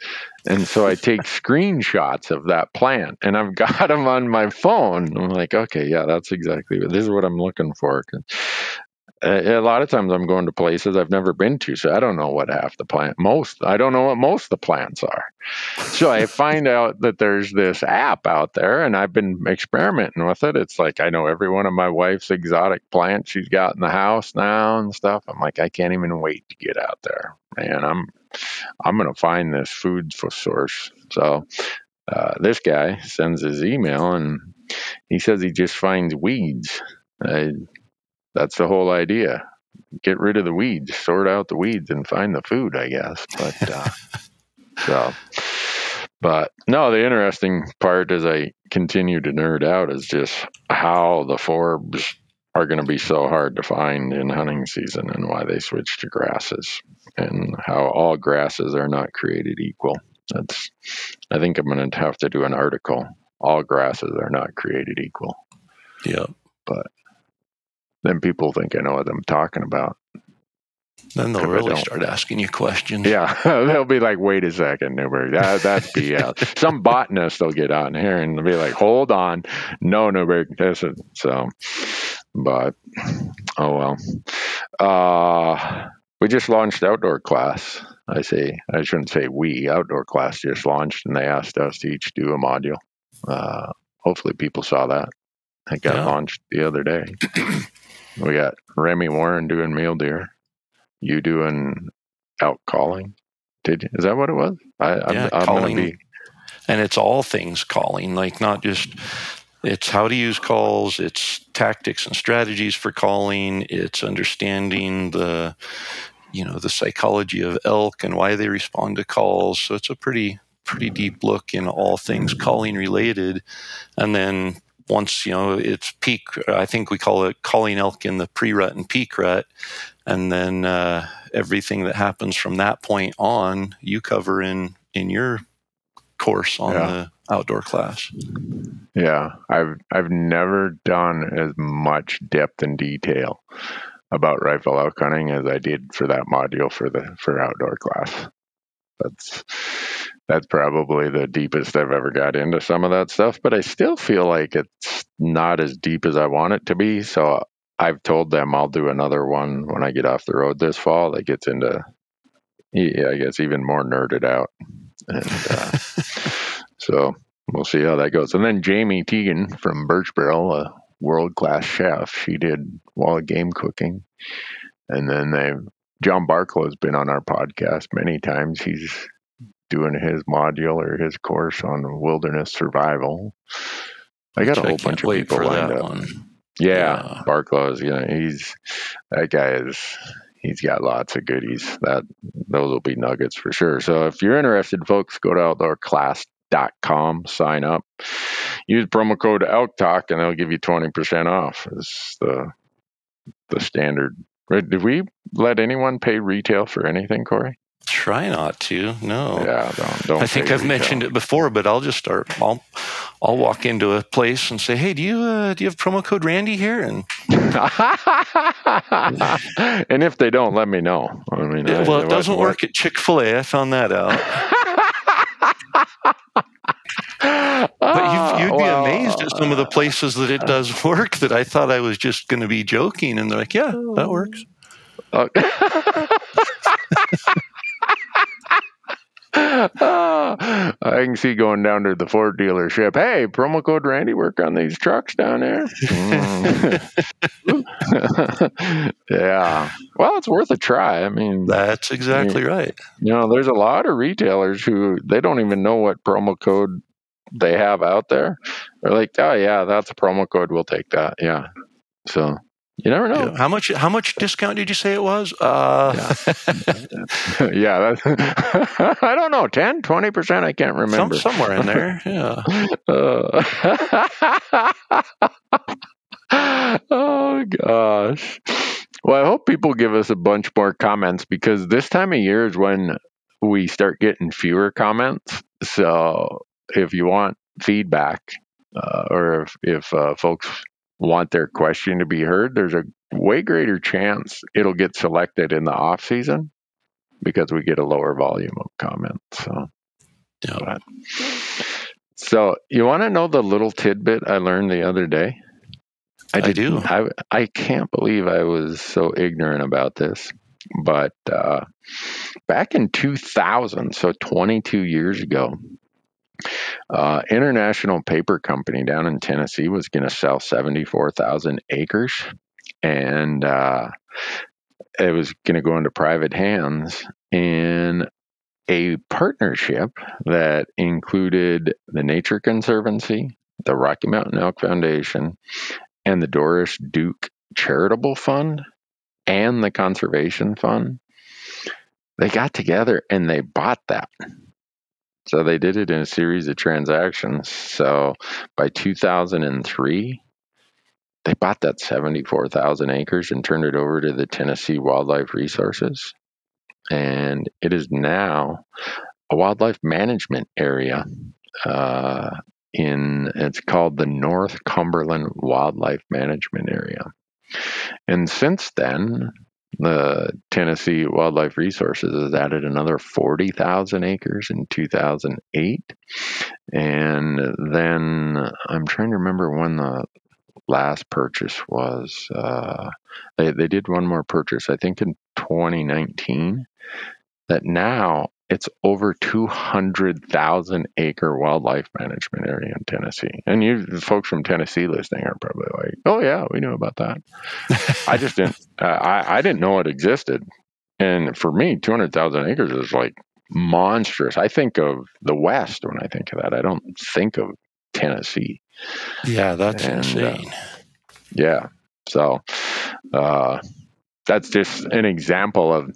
and so I take screenshots of that plant and I've got them on my phone. I'm like, okay, yeah, that's exactly this is what I'm looking for. A lot of times I'm going to places I've never been to, so I don't know what half the plant most I don't know what most of the plants are. So I find out that there's this app out there, and I've been experimenting with it. It's like I know every one of my wife's exotic plants she's got in the house now and stuff. I'm like I can't even wait to get out there, man. I'm I'm gonna find this food source. So uh, this guy sends his email and he says he just finds weeds. Uh, that's the whole idea. Get rid of the weeds, sort out the weeds, and find the food. I guess, but uh, so. But no, the interesting part as I continue to nerd out is just how the forbs are going to be so hard to find in hunting season and why they switch to grasses and how all grasses are not created equal. That's I think I'm going to have to do an article. All grasses are not created equal. Yeah. But then people think I know what I'm talking about. Then they'll really start asking you questions. Yeah, they'll be like, "Wait a second, Newberg, that, that's BS." Some botanist will get on here and they'll be like, "Hold on, no, Newberg, this is so." But oh well. Uh, we just launched outdoor class. I say I shouldn't say we. Outdoor class just launched, and they asked us to each do a module. Uh, hopefully, people saw that. It got yeah. launched the other day. we got Remy Warren doing mule deer. You doing out calling? Did you, is that what it was? I, yeah, I'm, I'm calling. Be... And it's all things calling, like not just it's how to use calls, it's tactics and strategies for calling, it's understanding the you know the psychology of elk and why they respond to calls. So it's a pretty pretty deep look in all things calling related. And then once you know it's peak, I think we call it calling elk in the pre rut and peak rut, and then uh, everything that happens from that point on, you cover in in your course on yeah. the outdoor class. Yeah, I've I've never done as much depth and detail about rifle elk hunting as I did for that module for the for outdoor class. That's that's probably the deepest I've ever got into some of that stuff, but I still feel like it's not as deep as I want it to be. So I've told them I'll do another one when I get off the road this fall that gets into, yeah, I guess even more nerded out. And uh, so we'll see how that goes. And then Jamie Teagan from Birch Barrel, a world class chef, she did wild game cooking. And then they John Barklow's been on our podcast many times. He's doing his module or his course on wilderness survival. I got a whole bunch of people lined up. One. Yeah, yeah. Barklow's, you know, he's that guy is he's got lots of goodies. That those will be nuggets for sure. So if you're interested, folks, go to outdoorclass.com, sign up, use promo code Elk Talk, and they'll give you twenty percent off. Is the the standard. Did we let anyone pay retail for anything, Corey? Try not to. No. Yeah, don't. don't I think I've retail. mentioned it before, but I'll just start. I'll I'll walk into a place and say, "Hey, do you uh, do you have promo code Randy here?" And and if they don't, let me know. I mean, yeah, well, it doesn't work at Chick Fil A. I found that out. but you oh, would be well, amazed at some of the uh, places that it uh. does work. That I thought I was just going to be joking, and they're like, "Yeah, that oh. works." Okay. Oh. Ah, I can see going down to the Ford dealership. Hey, promo code Randy work on these trucks down there. Mm. yeah. Well, it's worth a try. I mean, that's exactly you, right. You know, there's a lot of retailers who they don't even know what promo code they have out there. They're like, oh yeah, that's a promo code. We'll take that. Yeah. So you never know. How much? How much discount did you say it was? Uh, yeah, yeah I don't know. 10, 20 percent. I can't remember. Some, somewhere in there. Yeah. Uh, oh gosh. Well, I hope people give us a bunch more comments because this time of year is when we start getting fewer comments. So if you want feedback, uh, or if, if uh, folks want their question to be heard, there's a way greater chance it'll get selected in the off season because we get a lower volume of comments. So, yeah. But, so you want to know the little tidbit I learned the other day? I, I do. I, I can't believe I was so ignorant about this. But uh, back in 2000, so 22 years ago, uh, International Paper Company down in Tennessee was going to sell 74,000 acres, and uh, it was going to go into private hands. And a partnership that included the Nature Conservancy, the Rocky Mountain Elk Foundation, and the Doris Duke Charitable Fund and the Conservation Fund. They got together and they bought that. So they did it in a series of transactions. So by 2003, they bought that 74,000 acres and turned it over to the Tennessee Wildlife Resources and it is now a wildlife management area. Uh, in it's called the North Cumberland Wildlife Management Area, and since then, the Tennessee Wildlife Resources has added another 40,000 acres in 2008. And then I'm trying to remember when the last purchase was. Uh, they, they did one more purchase, I think in 2019 that now it's over 200,000 acre wildlife management area in Tennessee. And you folks from Tennessee listening are probably like, "Oh yeah, we knew about that." I just didn't uh, I I didn't know it existed. And for me, 200,000 acres is like monstrous. I think of the West when I think of that. I don't think of Tennessee. Yeah, that's and, uh, insane. Uh, yeah. So, uh, that's just an example of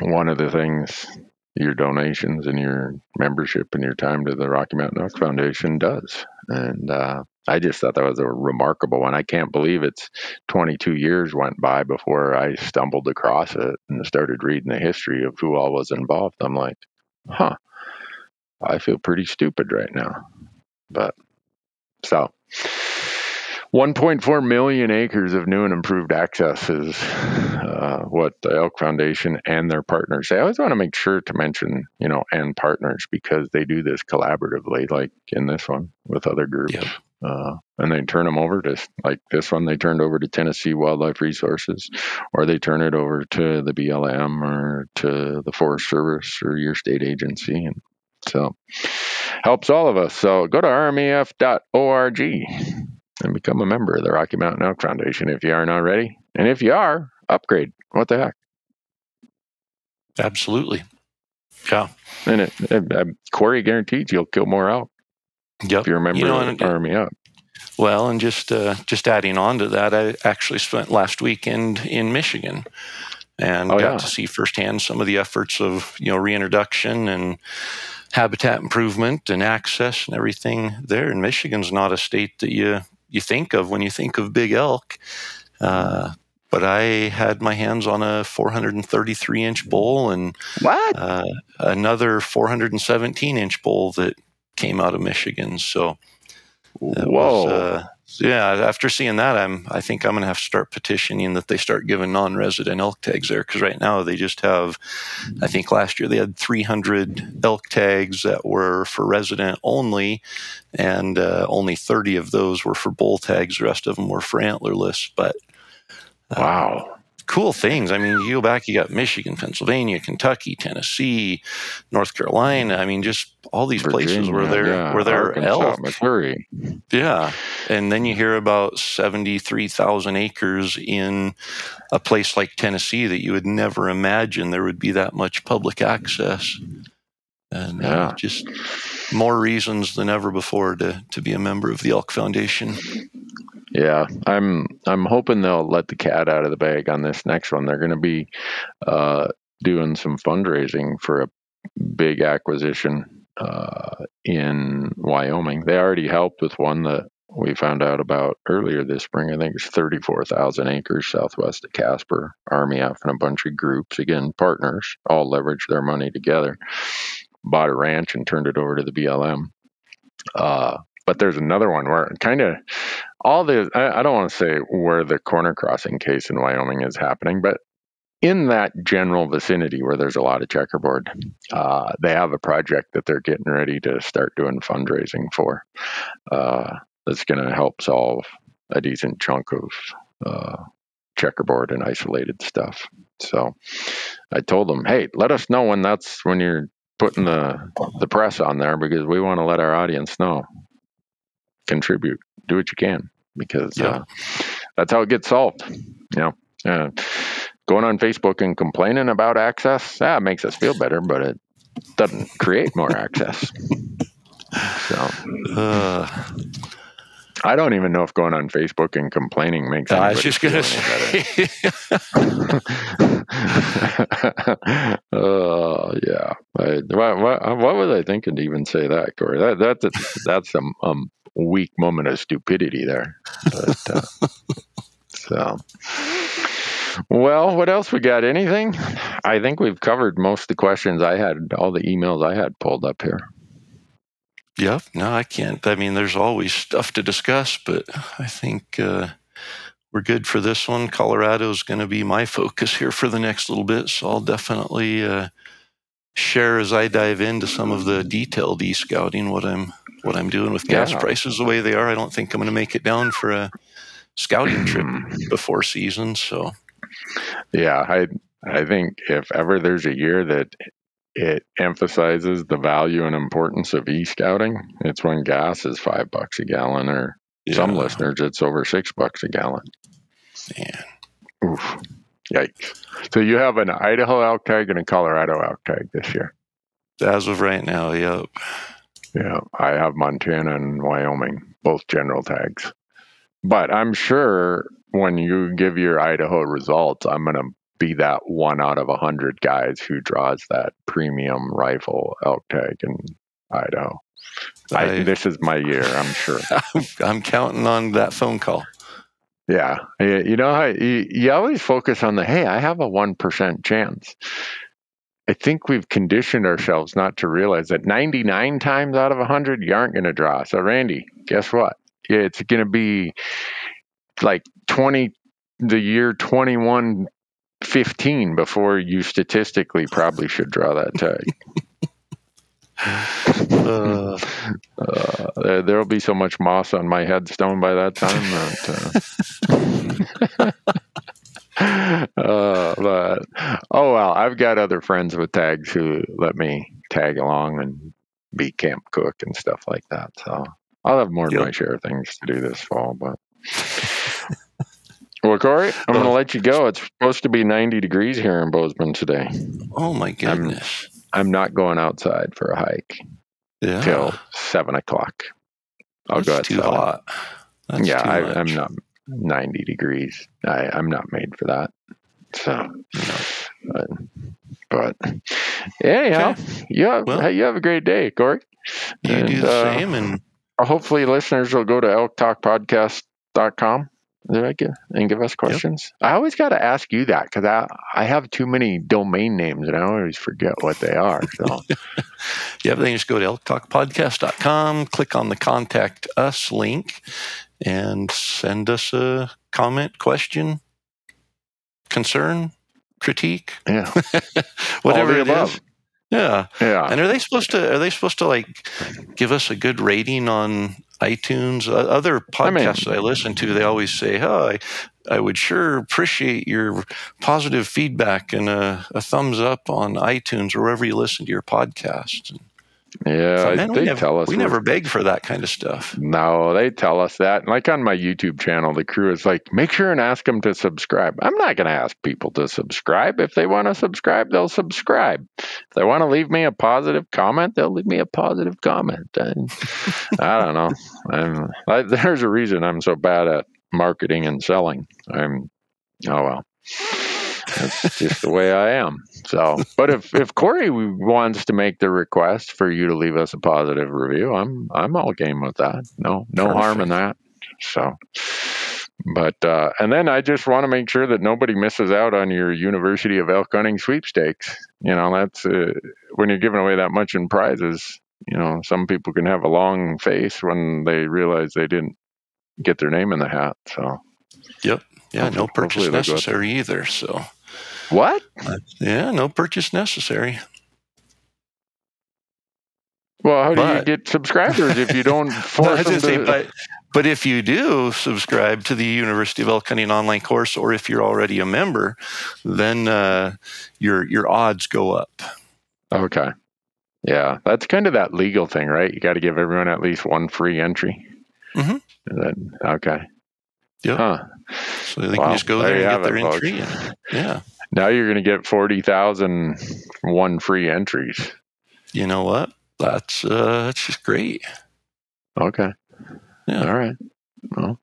one of the things your donations and your membership and your time to the Rocky Mountain Elk Foundation does. And uh, I just thought that was a remarkable one. I can't believe it's 22 years went by before I stumbled across it and started reading the history of who all was involved. I'm like, huh, I feel pretty stupid right now. But so 1.4 million acres of new and improved access is uh, what the Elk Foundation and their partners say. I always want to make sure to mention, you know, and partners because they do this collaboratively, like in this one with other groups. Yep. Uh, and they turn them over to like this one they turned over to tennessee wildlife resources or they turn it over to the blm or to the forest service or your state agency and so helps all of us so go to rmef.org and become a member of the Rocky Mountain Elk Foundation if you aren't already. And if you are, upgrade. What the heck? Absolutely. Yeah. And it, it, uh, Corey guarantees you'll kill more elk. Yep. If you remember you know, and, Army Up. Well, and just uh, just adding on to that, I actually spent last weekend in Michigan and oh, got yeah. to see firsthand some of the efforts of you know reintroduction and habitat improvement and access and everything there. And Michigan's not a state that you you think of when you think of big elk. Uh, but I had my hands on a 433 inch bull and what uh, another 417 inch bull that came out of Michigan. So whoa, was, uh, yeah, after seeing that, I'm I think I'm going to have to start petitioning that they start giving non-resident elk tags there because right now they just have. I think last year they had 300 elk tags that were for resident only, and uh, only 30 of those were for bull tags. The rest of them were for antlerless. But uh, wow, cool things. I mean, you go back, you got Michigan, Pennsylvania, Kentucky, Tennessee, North Carolina. I mean, just all these Virginia, places where they're yeah, where they're elk. Missouri. Yeah, and then you hear about seventy three thousand acres in a place like Tennessee that you would never imagine there would be that much public access. And uh, yeah. uh, just more reasons than ever before to, to be a member of the Elk Foundation. Yeah, I'm I'm hoping they'll let the cat out of the bag on this next one. They're going to be uh, doing some fundraising for a big acquisition uh, in Wyoming. They already helped with one that we found out about earlier this spring. I think it's 34,000 acres southwest of Casper. Army out and a bunch of groups, again, partners, all leveraged their money together, bought a ranch and turned it over to the BLM. Uh, but there's another one where kind of all the I, I don't want to say where the corner crossing case in Wyoming is happening, but in that general vicinity where there's a lot of checkerboard, uh, they have a project that they're getting ready to start doing fundraising for. Uh, that's going to help solve a decent chunk of uh, checkerboard and isolated stuff. So I told them, hey, let us know when that's when you're putting the the press on there because we want to let our audience know. Contribute, do what you can because Yeah. uh, that's how it gets solved. You know, uh, going on Facebook and complaining about access, that makes us feel better, but it doesn't create more access. So Uh, I don't even know if going on Facebook and complaining makes. I was just going to say. Oh yeah. I, what, what, what was I thinking to even say that, Corey? That that's a, that's a um, weak moment of stupidity there. But, uh, so, well, what else we got? Anything? I think we've covered most of the questions I had, all the emails I had pulled up here. Yep. No, I can't. I mean, there's always stuff to discuss, but I think uh, we're good for this one. Colorado's going to be my focus here for the next little bit, so I'll definitely uh, share as I dive into some of the detailed e-scouting what I'm what I'm doing with gas Yeah. prices the way they are. I don't think I'm going to make it down for a scouting trip before season. So Yeah, I I think if ever there's a year that it emphasizes the value and importance of e-scouting, it's when gas is five bucks a gallon, or some listeners it's over six bucks a gallon. man. Oof, yikes! So you have an Idaho elk tag and a Colorado elk tag this year. As of right now, yep. Yeah, I have Montana and Wyoming, both general tags. But I'm sure when you give your Idaho results, I'm going to be that one out of a hundred guys who draws that premium rifle elk tag in Idaho. I, I- this is my year, I'm sure. I'm counting on that phone call. Yeah, you know you, you always focus on the hey, I have a one percent chance. I think we've conditioned ourselves not to realize that 99 times out of 100 you aren't going to draw. So Randy, guess what? It's going to be like 20 the year 21 15 before you statistically probably should draw that tag. Uh, Uh, there, there'll be so much moss on my headstone by that time that. Uh, uh, but oh well, I've got other friends with tags who let me tag along and be camp cook and stuff like that. So I'll have more Yep. my share of things to do this fall. But well, Corey, I'm going to Uh, let you go. It's supposed to be 90 degrees here in Bozeman today. oh my goodness. I'm not going outside for a hike yeah. till seven o'clock. I'll That's go at too hot. That's yeah, too I. I'm not 90 degrees. I, I'm not made for that. So, but, but anyhow, you have, Well- you have a great day, Corey. You And, do the uh, same, and Hopefully, listeners will go to elktalkpodcast.com. Did I get and give us questions? I always got to ask you that because I I have too many domain names and I always forget what they are. So yeah, everything just go to elktalkpodcast.com, click on the contact us link, and send us a comment, question, concern, critique, yeah, whatever it above. is. Yeah. yeah. And are they supposed to? Are they supposed to like give us a good rating on iTunes? Other I mean- podcasts I listen to, they always say, "Oh, I, I would sure appreciate your positive feedback and a, a thumbs up on iTunes or wherever you listen to your podcast." And Yeah, so, man, they we never, tell us we never beg for that kind of stuff. No, they tell us that. Like on my YouTube channel, the crew is like, make sure and ask them to subscribe. I'm not going to ask people to subscribe. If they want to subscribe, they'll subscribe. If they want to leave me a positive comment, they'll leave me a positive comment. And I don't know. I'm, I, there's a reason I'm so bad at marketing and selling. I'm, oh well. That's just the way I am. So, but if if Corey wants to make the request for you to leave us a positive review, I'm I'm all game with that. No no harm in that. So, but uh, and then I just want to make sure that nobody misses out on your University of Elk Hunting sweepstakes. You know, that's uh, when you're giving away that much in prizes. You know, some people can have a long face when they realize they didn't get their name in the hat. So, yep, Yeah, no purchase hopefully they'll go- necessary either. So, what? yeah, no purchase necessary. Well, how do you get subscribers if you don't force was them gonna say, but But if you do subscribe to the University of Elk Hunting online course, or if you're already a member, then uh, your your odds go up. Okay. Yeah, that's kind of that legal thing, right? You got to give everyone at least one free entry. Mhm. And then, okay. Yeah. Huh. So they Wow, can just go there there, and get their folks. entry. And, yeah. Now you're going to get 40,000 one free entries. You know what? That's uh, that's just great. Okay. Yeah. All right. Well,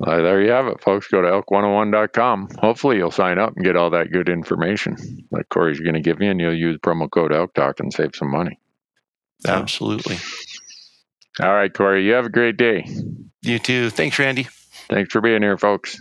uh, there you have it, folks. Go to elk101.com. Hopefully, you'll sign up and get all that good information that Corey's going to give you, and you'll use promo code Elk Talk and save some money. Absolutely. All right, Corey, you have a great day. You too. Thanks, Randy. Thanks for being here, folks.